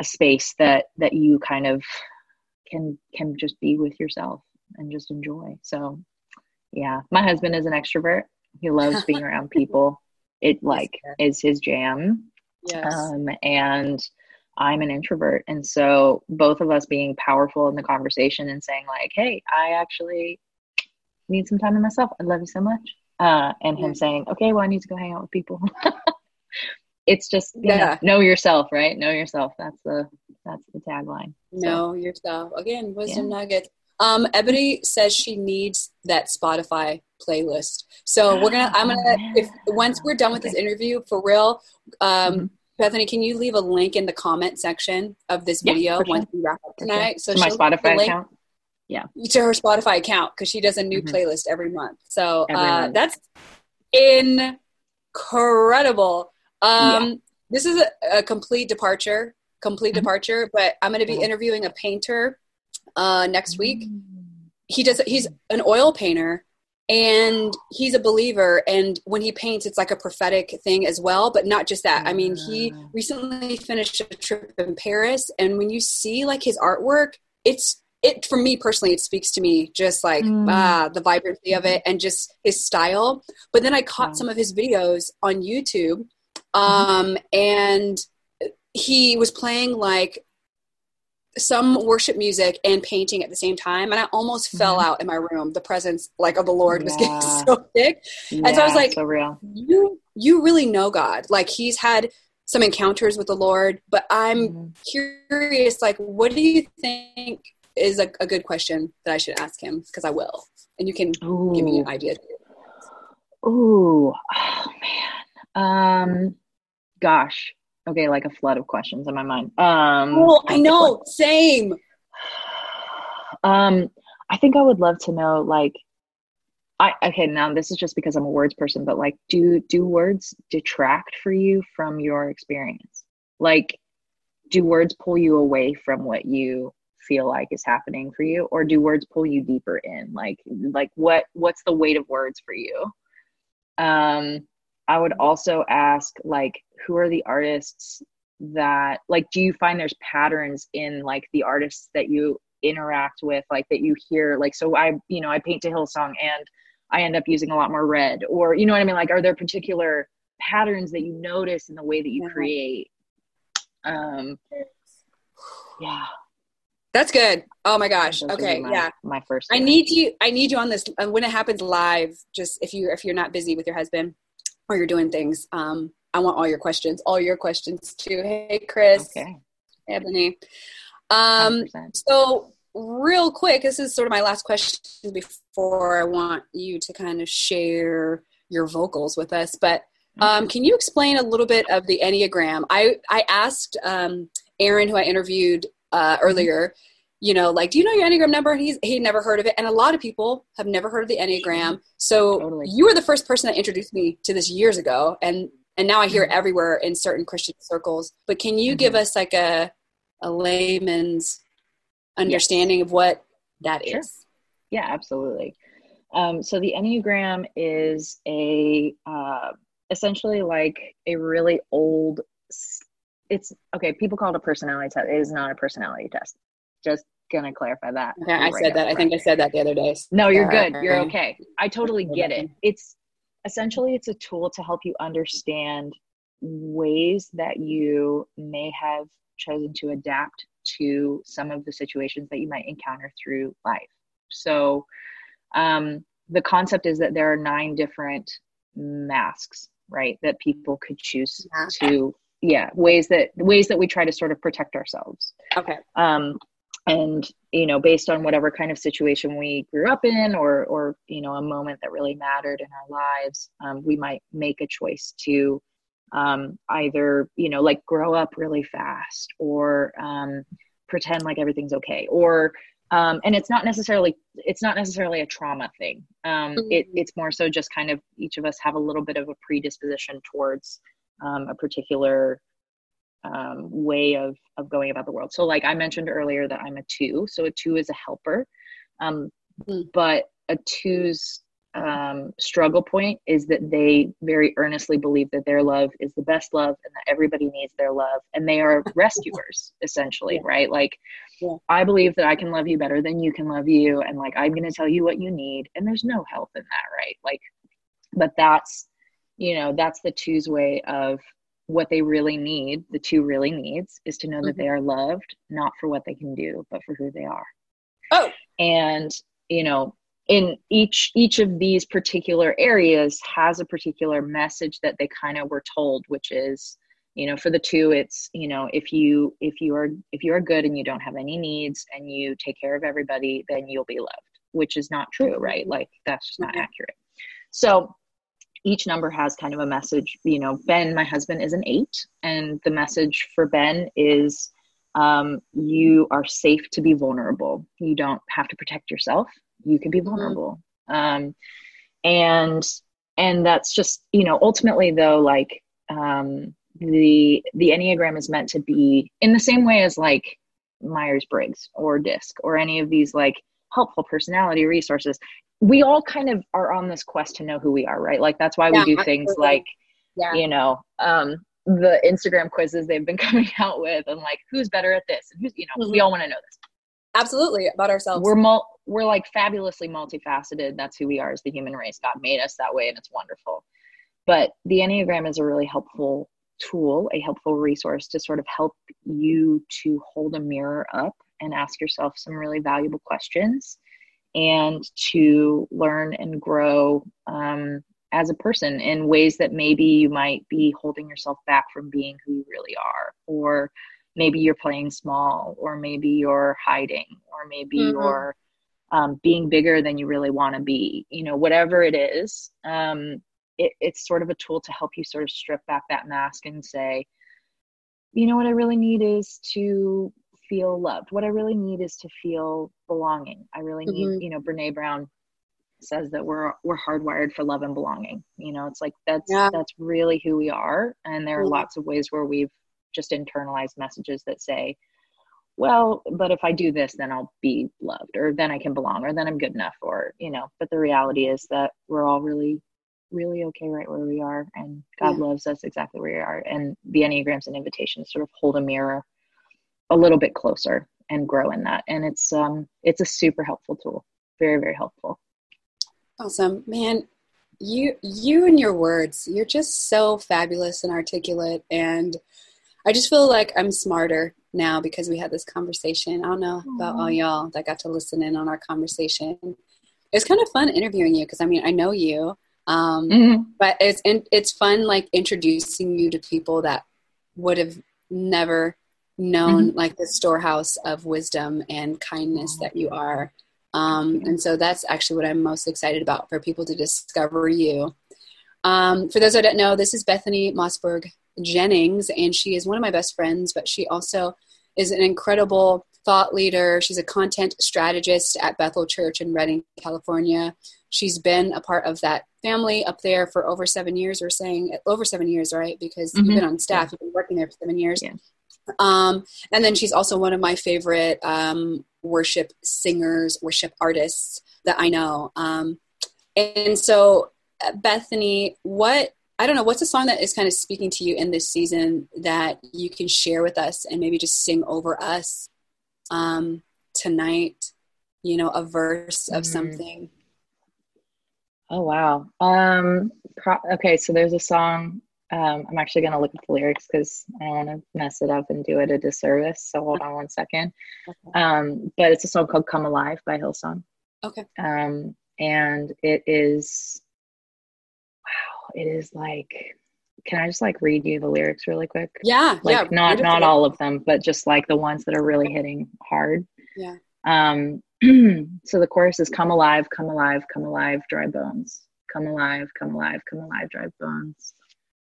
a space that that you kind of can can just be with yourself and just enjoy. So yeah, my husband is an extrovert. He loves being around people. It like is his jam. Yes. Um, and I'm an introvert. And so both of us being powerful in the conversation and saying like, Hey, I actually need some time to myself. I love you so much. Uh, and him saying, okay, well, I need to go hang out with people. it's just, you yeah. Know, know, yourself, right? Know yourself. That's the, that's the tagline. Know so, yourself. Again, wisdom yeah. nuggets. Um, Ebony says she needs that Spotify playlist. So we're gonna. I'm gonna. If once we're done with this interview, for real, um, mm-hmm. Bethany, can you leave a link in the comment section of this video yeah, once we wrap up tonight? So to my Spotify account. Yeah. To her Spotify account because she does a new mm-hmm. playlist every month. So every uh, month. that's incredible. Um, yeah. This is a, a, complete departure, complete mm-hmm. departure. But I'm going to be interviewing a painter uh, next week. Mm. He does. He's an oil painter, and he's a believer. And when he paints, it's like a prophetic thing as well. But not just that. I mean, he recently finished a trip in Paris, and when you see like his artwork, it's it for me personally it speaks to me just like mm. ah the vibrancy of it and just his style but then i caught wow. some of his videos on youtube um, mm-hmm. and he was playing like some worship music and painting at the same time and i almost mm-hmm. fell out in my room. The presence like of the lord was getting so big. Yeah, and so i was like so real. you you really know god. Like he's had some encounters with the lord but i'm mm-hmm. curious like what do you think is a, a, good question that i should ask him? Because i will and you can Ooh. give me an idea. Ooh, oh man. Um gosh okay, like a flood of questions in my mind. Um, oh, I know, same. Um, I think I would love to know, like, I okay. Now this is just because I'm a words person, but like, do do words detract for you from your experience? Like, do words pull you away from what you feel like is happening for you, or do words pull you deeper in? Like, like what what's the weight of words for you? Um, I would also ask like who are the artists that like do you find there's patterns in like the artists that you interact with like that you hear like so I you know I paint to Hillsong and I end up using a lot more red or you know what I mean like are there particular patterns that you notice in the way that you create um yeah that's good. Oh my gosh. Okay. My, yeah. My first. I need you. I need you on this uh, when it happens live. Just if you if you're not busy with your husband, or you're doing things, um, I want all your questions, all your questions too. Hey, Chris. Okay. Ebony. Um, so real quick, this is sort of my last question before I want you to kind of share your vocals with us. But um, can you explain a little bit of the Enneagram? I, I asked um, Aaron, who I interviewed uh, mm-hmm. earlier, you know, like, do you know your Enneagram number? He's he never heard of it. And a lot of people have never heard of the Enneagram. So totally. you were the first person that introduced me to this years ago. And and now I hear it mm-hmm. everywhere in certain Christian circles. But can you mm-hmm. give us like a a layman's understanding yes. of what that sure. is? Yeah, absolutely. Um, so the Enneagram is a uh, essentially like a really old. It's okay. People call it a personality test. It is not a personality test. Just gonna clarify that. Yeah, I right said that. I think I said that the other day. No, you're good. You're okay. I totally get it. It's essentially it's a tool to help you understand ways that you may have chosen to adapt to some of the situations that you might encounter through life. So, um, the concept is that there are nine different masks, right? That people could choose to, yeah, ways that ways that we try to sort of protect ourselves. Okay. Um, and you know, based on whatever kind of situation we grew up in, or or you know, a moment that really mattered in our lives, um, we might make a choice to um, either you know, like grow up really fast, or um, pretend like everything's okay, or um, and it's not necessarily it's not necessarily a trauma thing um, mm-hmm. it, it's more so just kind of each of us have a little bit of a predisposition towards um, a particular um, way of of going about the world so like i mentioned earlier that i'm a two so a two is a helper mm-hmm. but a two's um, struggle point is that they very earnestly believe that their love is the best love and that everybody needs their love and they are rescuers essentially yeah. right like yeah. i believe that i can love you better than you can love you and like i'm going to tell you what you need and there's no help in that right like but that's you know that's the two's way of what they really need the two really needs is to know mm-hmm. that they are loved not for what they can do but for who they are. Oh. And you know in each each of these particular areas has a particular message that they kind of were told which is you know for the two it's you know if you if you are if you are good and you don't have any needs and you take care of everybody then you'll be loved which is not true right? Like that's just not mm-hmm. accurate. So each number has kind of a message you know ben my husband is an eight and the message for ben is um, you are safe to be vulnerable. You don't have to protect yourself. You can be mm-hmm. vulnerable. Um, and and that's just you know ultimately though like um, the the enneagram is meant to be in the same way as like myers-briggs or disc or any of these like helpful personality resources we all kind of are on this quest to know who we are right? Like that's why yeah, we do things like yeah. you know um the instagram quizzes they've been coming out with and like who's better at this and who's you know mm-hmm. we all want to know this. Absolutely about ourselves. We're mul- we're like fabulously multifaceted. That's who we are as the human race. God made us that way and it's wonderful. But the enneagram is a really helpful tool a helpful resource to sort of help you to hold a mirror up and ask yourself some really valuable questions and to learn and grow um, as a person in ways that maybe you might be holding yourself back from being who you really are or maybe you're playing small or maybe you're hiding or maybe mm-hmm. you're um, being bigger than you really want to be you know whatever it is um, it, it's sort of a tool to help you sort of strip back that mask and say you know what i really need is to feel loved what i really need is to feel belonging i really need mm-hmm. you know brene brown says that we're we're hardwired for love and belonging you know it's like that's yeah. that's really who we are and there are mm-hmm. lots of ways where we've just internalized messages that say well but if i do this then i'll be loved or then i can belong or then i'm good enough or you know but the reality is that we're all really really okay right where we are and god yeah. loves us exactly where we are and the enneagram's an invitation to sort of hold a mirror a little bit closer and grow in that and it's um it's a super helpful tool very very helpful awesome man you you and your words you're just so fabulous and articulate and I just feel like I'm smarter now because we had this conversation. I don't know about all y'all that got to listen in on our conversation. It's kind of fun interviewing you because I mean I know you, um, mm-hmm. but it's it's fun like introducing you to people that would have never known mm-hmm. like the storehouse of wisdom and kindness that you are. Um, and so that's actually what I'm most excited about for people to discover you. Um, for those that don't know, this is Bethany Mossberg Jennings, and she is one of my best friends, but she also is an incredible thought leader. She's a content strategist at Bethel Church in Redding, California. She's been a part of that family up there for over seven years, We're saying over seven years, right? Because mm-hmm. you've been on staff, you've been working there for seven years. Yeah. Um, and then she's also one of my favorite um, worship singers, worship artists that I know. Um, and so, uh, Bethany, what I don't know, what's a song that is kind of speaking to you in this season that you can share with us and maybe just sing over us um, tonight? You know, a verse of mm-hmm. something. Oh wow. Um, pro- okay, so there's a song um, I'm actually going to look at the lyrics because I don't want to mess it up and do it a disservice. So hold on one second. Okay. Um, but it's a song called "Come Alive" by Hillsong. Okay. Um, and it is, wow, it is like. Can I just like read you the lyrics really quick? Yeah, like yeah. Not not all of them, but just like the ones that are really hitting hard. Yeah. Um. so the chorus is "Come alive, come alive, come alive, dry bones." Come alive, come alive, come alive, dry bones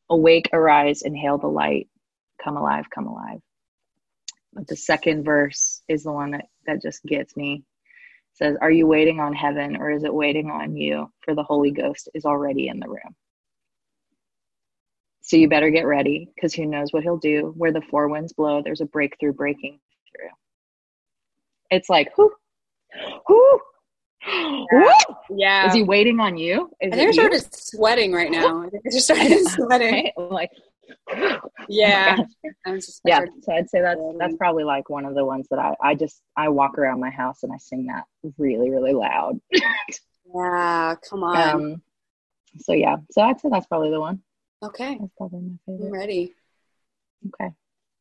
awake, arise, inhale the light, come alive, come alive. But the second verse is the one that, that just gets me. It says, Are you waiting on heaven or is it waiting on you? For the Holy Ghost is already in the room. So you better get ready because who knows what he'll do. Where the four winds blow, there's a breakthrough breaking through. It's like, whoo, whoo, yeah. yeah. Is he waiting on you? Is I think I started sweating right now. I think I just started sweating. like, yeah. Oh yeah. So I'd say that's that's probably like one of the ones that I I just I walk around my house and I sing that really really loud. yeah. Come on. Um, so yeah. So I'd say that's probably the one. Okay. That's probably my favorite. I'm ready. Okay.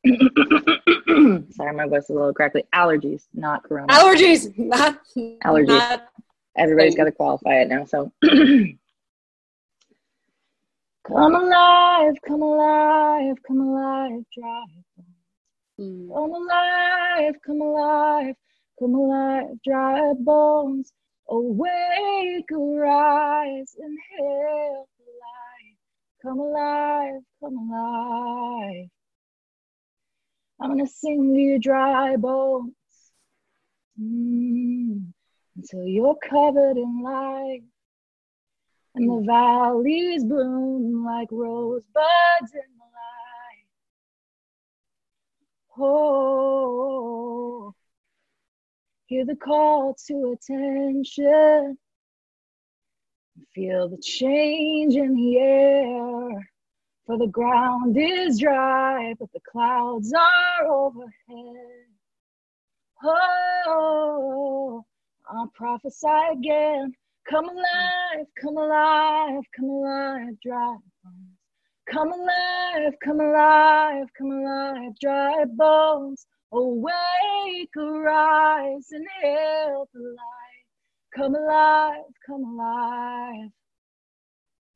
Sorry, my voice is a little crackly. Allergies, not corona. Allergies, not allergies. Not Everybody's got to qualify it now. So, come alive, come alive, come alive, drive. Mm. Come alive, come alive, come alive, dry bones. Awake, arise, inhale the light. Come alive, come alive. I'm gonna sing to your dry bones mm, until you're covered in light. And the valleys bloom like rosebuds in the light. Oh, hear the call to attention. Feel the change in the air. For the ground is dry, but the clouds are overhead. Oh, I'll prophesy again. Come alive, come alive, come alive, dry bones. Come alive, come alive, come alive, dry bones. Awake, arise, and hail the light. Come alive, come alive,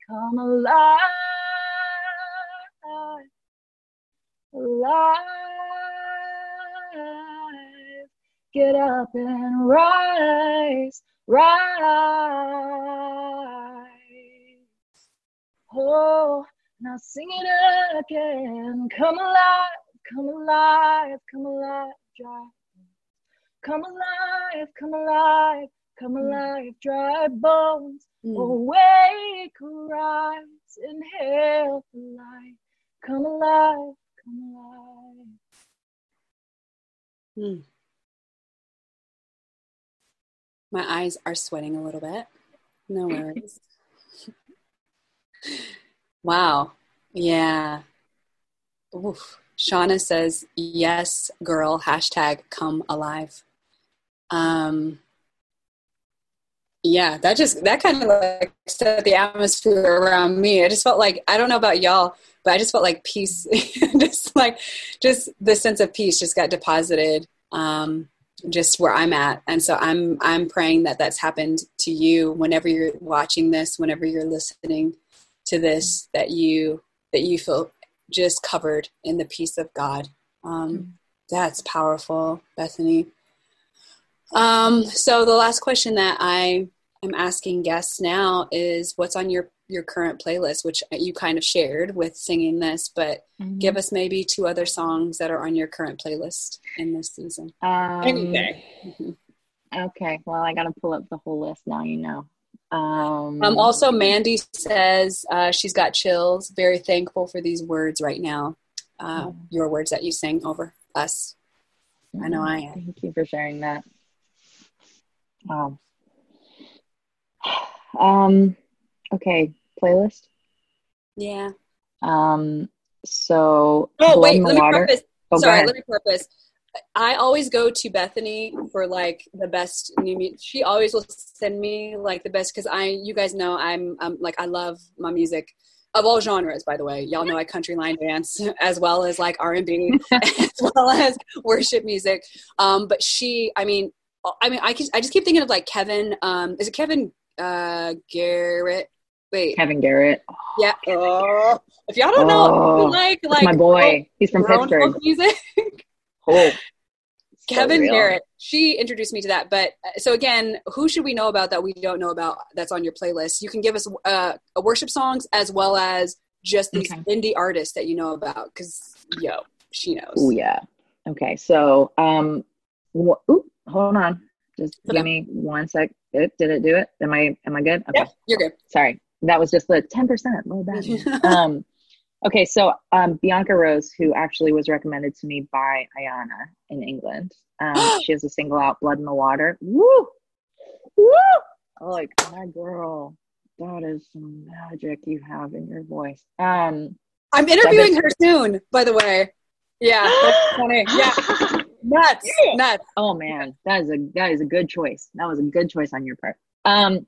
come alive alive. Get up and rise, rise. Oh, now sing it again. Come alive, come alive, come alive, dry. Come alive, come alive, come mm. alive, dry bones. Mm. Awake, rise, inhale the light. Come alive, come alive. Hmm. My eyes are sweating a little bit. No worries. wow. Yeah. Oof. Shauna says, yes, girl, hashtag come alive. Um, yeah, that just, that kind of like set the atmosphere around me. I just felt like, I don't know about y'all, but I just felt like peace, just like, just the sense of peace just got deposited, um, just where I'm at. And so I'm, I'm praying that that's happened to you whenever you're watching this, whenever you're listening to this, that you, that you feel just covered in the peace of God. Um, that's powerful, Bethany. Um, so the last question that I am asking guests now is what's on your your current playlist, which you kind of shared with singing this, but mm-hmm. give us maybe two other songs that are on your current playlist in this season. Um, Anything. Mm-hmm. Okay, well, I got to pull up the whole list now. You know. Um, um, also, Mandy says uh, she's got chills. Very thankful for these words right now. Uh, mm-hmm. Your words that you sing over us. I know I am. Thank you for sharing that. Wow. Um, okay, playlist. Yeah. Um. So. Oh wait, let me water. preface. Oh, Sorry, let me preface. I always go to Bethany for like the best new music. She always will send me like the best because I, you guys know, I'm, I'm like I love my music of all genres. By the way, y'all know I country line dance as well as like R and B as well as worship music. Um, but she, I mean, I mean, I, I just keep thinking of like Kevin. Um, is it Kevin uh, Garrett? Wait, Kevin Garrett. Yeah. Oh, if y'all don't know, oh, like like my boy, he's from Pittsburgh. Music. oh, Kevin Garrett. She introduced me to that. But uh, so again, who should we know about that we don't know about that's on your playlist? You can give us uh, worship songs as well as just these okay. indie artists that you know about because yo, she knows. Oh yeah. Okay, so um, wh- ooh, hold on. Just okay. give me one sec. Did it do it? Am I am I good? Okay. Yep, you're good. Sorry. That was just the 10%. Little bad. um okay, so um Bianca Rose, who actually was recommended to me by Ayana in England. Um she has a single out, Blood in the Water. Woo! Woo! Oh, like my girl. That is some magic you have in your voice. Um I'm interviewing her soon, by the way. Yeah, that's funny. Yeah. nuts, nuts. Oh man, that is a that is a good choice. That was a good choice on your part. Um,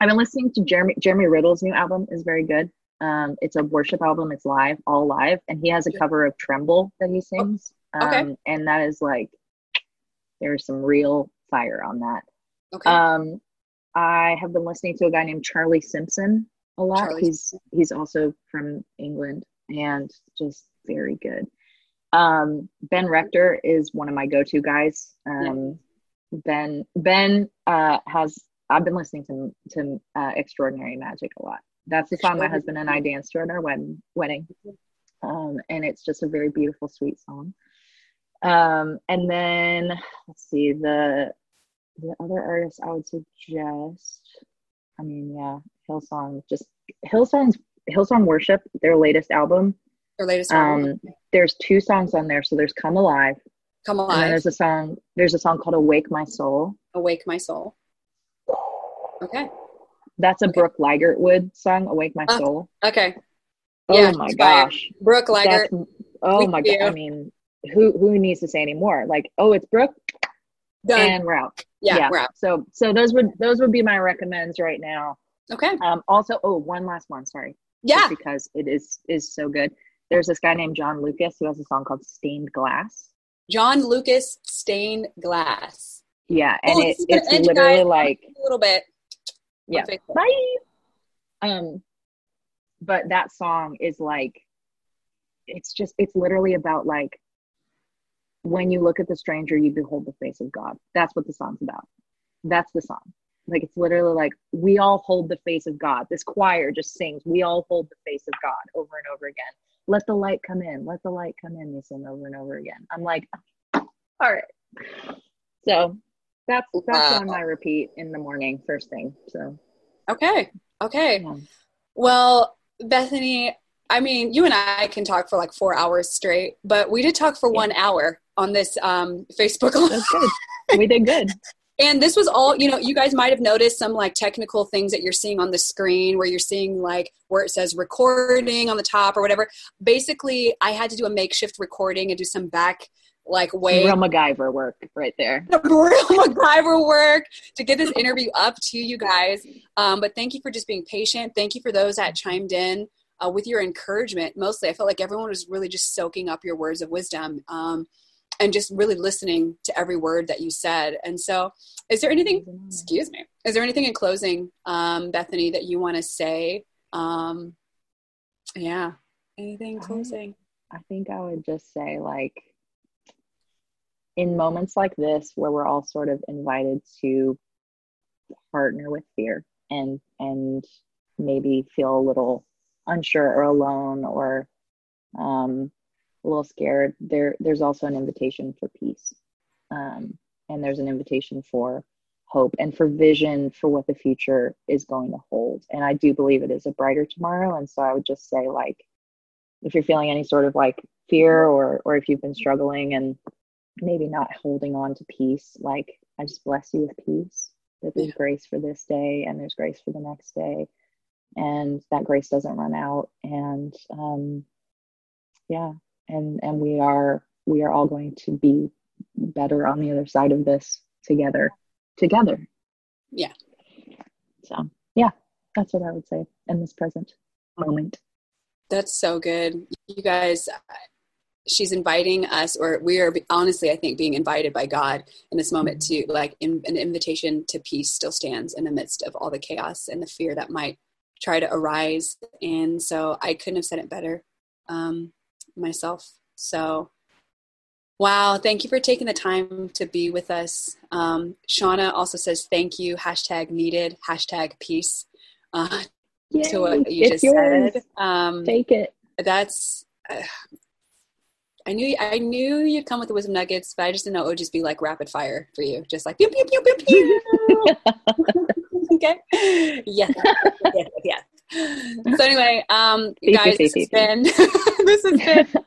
I've been listening to Jeremy Jeremy Riddle's new album is very good. Um, it's a worship album. It's live, all live, and he has a cover of "Tremble" that he sings. Oh, okay. Um, and that is like there's some real fire on that. Okay. Um, I have been listening to a guy named Charlie Simpson a lot. Charlie. He's he's also from England and just very good. Um, ben Rector is one of my go-to guys. Um, yeah. Ben Ben uh, has I've been listening to to uh, Extraordinary Magic a lot. That's the song my husband and I danced to at our wedding. Wedding, um, and it's just a very beautiful, sweet song. Um, and then let's see the the other artists I would suggest. I mean, yeah, Hillsong. Just Hillsong's Hillsong Worship, their latest album their latest album. Um, there's two songs on there. So there's "Come Alive." Come Alive. there's a song. There's a song called "Awake My Soul." Awake My Soul. Okay. That's a okay. Brooke Ligertwood song. "Awake My uh, Soul." Okay. Oh yeah, my gosh, Brooke Ligert. oh my god. I mean, who who needs to say any more? Like, oh, it's Brooke. Done. And we're out. Yeah, yeah. We're out. So so those would those would be my recommends right now. Okay. Um. Also, oh, one last one. Sorry. Yeah. because it is is so good there's this guy named John Lucas who has a song called Stained Glass. John Lucas, Stained Glass. Yeah, and oh, it, it's literally like a little bit. Yeah. Bye. Um, but that song is like, it's just, it's literally about like, when you look at the stranger, you behold the face of God. That's what the song's about. That's the song. Like it's literally like we all hold the face of God. This choir just sings, we all hold the face of God over and over again let the light come in, let the light come in, they sing over and over again. I'm like, all right. So that's that's wow. on my repeat in the morning, first thing. So okay. Okay. Yeah. Well, Bethany, I mean, you and I can talk for like four hours straight, but we did talk for yeah. one hour on this um, Facebook. That's good. We did good. And this was all, you know, you guys might have noticed some like technical things that you're seeing on the screen where you're seeing like where it says recording on the top or whatever. Basically, I had to do a makeshift recording and do some back like way real MacGyver work right there. real MacGyver work to get this interview up to you guys. Um, but thank you for just being patient. Thank you for those that chimed in uh, with your encouragement. Mostly, I felt like everyone was really just soaking up your words of wisdom. Um, and just really listening to every word that you said. And so, is there anything, excuse me, is there anything in closing, um, Bethany, that you want to say? Um, yeah, anything closing? I, I think I would just say, like, in moments like this where we're all sort of invited to partner with fear and and maybe feel a little unsure or alone or um, a little scared, there there's also an invitation for peace, um, and there's an invitation for hope and for vision for what the future is going to hold. And I do believe it is a brighter tomorrow. And so I would just say, like, if you're feeling any sort of like fear or or if you've been struggling and maybe not holding on to peace, like I just bless you with peace. That there's yeah. grace for this day and there's grace for the next day and that grace doesn't run out and um, yeah and and we are we are all going to be better on the other side of this together together. Yeah. So yeah that's what i would say in this present moment. That's so good. You guys she's inviting us or we are honestly i think being invited by god in this moment to like in, an invitation to peace still stands in the midst of all the chaos and the fear that might try to arise. And so I couldn't have said it better. Um, myself. So, wow, thank you for taking the time to be with us. Um, Shauna also says thank you, hashtag needed, hashtag peace uh, to what you just yours. said. Um, Take it. That's. Uh, I knew I knew you'd come with the wisdom nuggets, but I just didn't know it would just be like rapid fire for you, just like pew pew pew pew pew. okay. Yes. yes. Yes. So anyway, um, guys, this has been this has been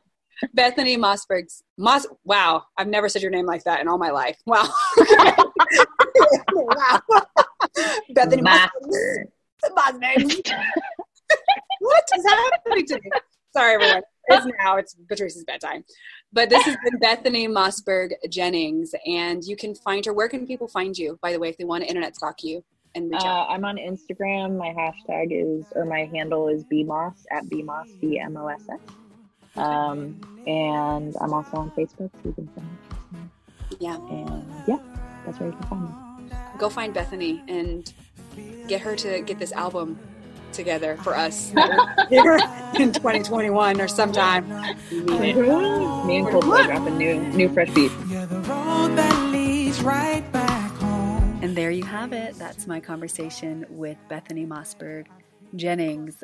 Bethany Mossberg's Moss. Wow, I've never said your name like that in all my life. Wow. wow. Bethany Mossberg. Mossberg. what is happening to me? Sorry, everyone. It's now. It's Patrice's bedtime. But this has been Bethany Mossberg Jennings, and you can find her. Where can people find you, by the way, if they want to internet stalk you? And reach out? Uh, I'm on Instagram. My hashtag is, or my handle is bmoss at bmoss, B M O S S. Um, and I'm also on Facebook, so you can find me. Yeah. And yeah, that's where you can find me. Go find Bethany and get her to get this album together for us here in 2021 or sometime. Me and Coldplay drop a new, new fresh beat. And there you have it. That's my conversation with Bethany Mossberg Jennings.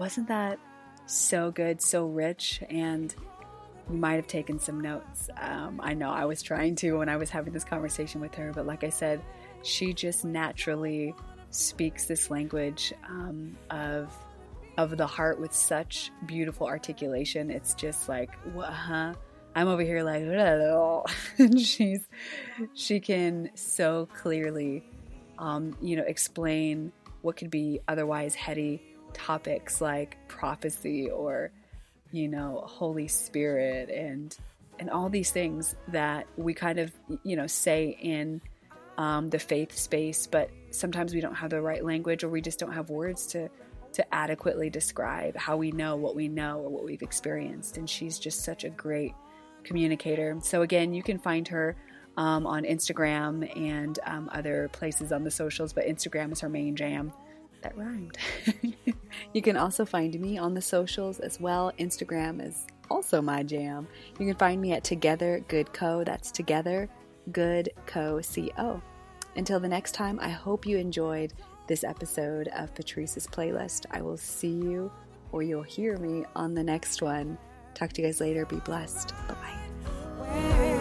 Wasn't that so good, so rich? And you might have taken some notes. Um, I know I was trying to when I was having this conversation with her, but like I said, she just naturally speaks this language um, of of the heart with such beautiful articulation. It's just like, huh? I'm over here like, and she's she can so clearly, um, you know, explain what could be otherwise heady topics like prophecy or, you know, Holy Spirit and and all these things that we kind of you know say in um, the faith space, but sometimes we don't have the right language or we just don't have words to to adequately describe how we know what we know or what we've experienced. And she's just such a great communicator. So, again, you can find her um, on Instagram and um, other places on the socials, but Instagram is her main jam. That rhymed. you can also find me on the socials as well. Instagram is also my jam. You can find me at Together Good Co. That's Together Good Co. C O. Until the next time, I hope you enjoyed this episode of Patrice's playlist. I will see you or you'll hear me on the next one. Talk to you guys later. Be blessed. Bye bye.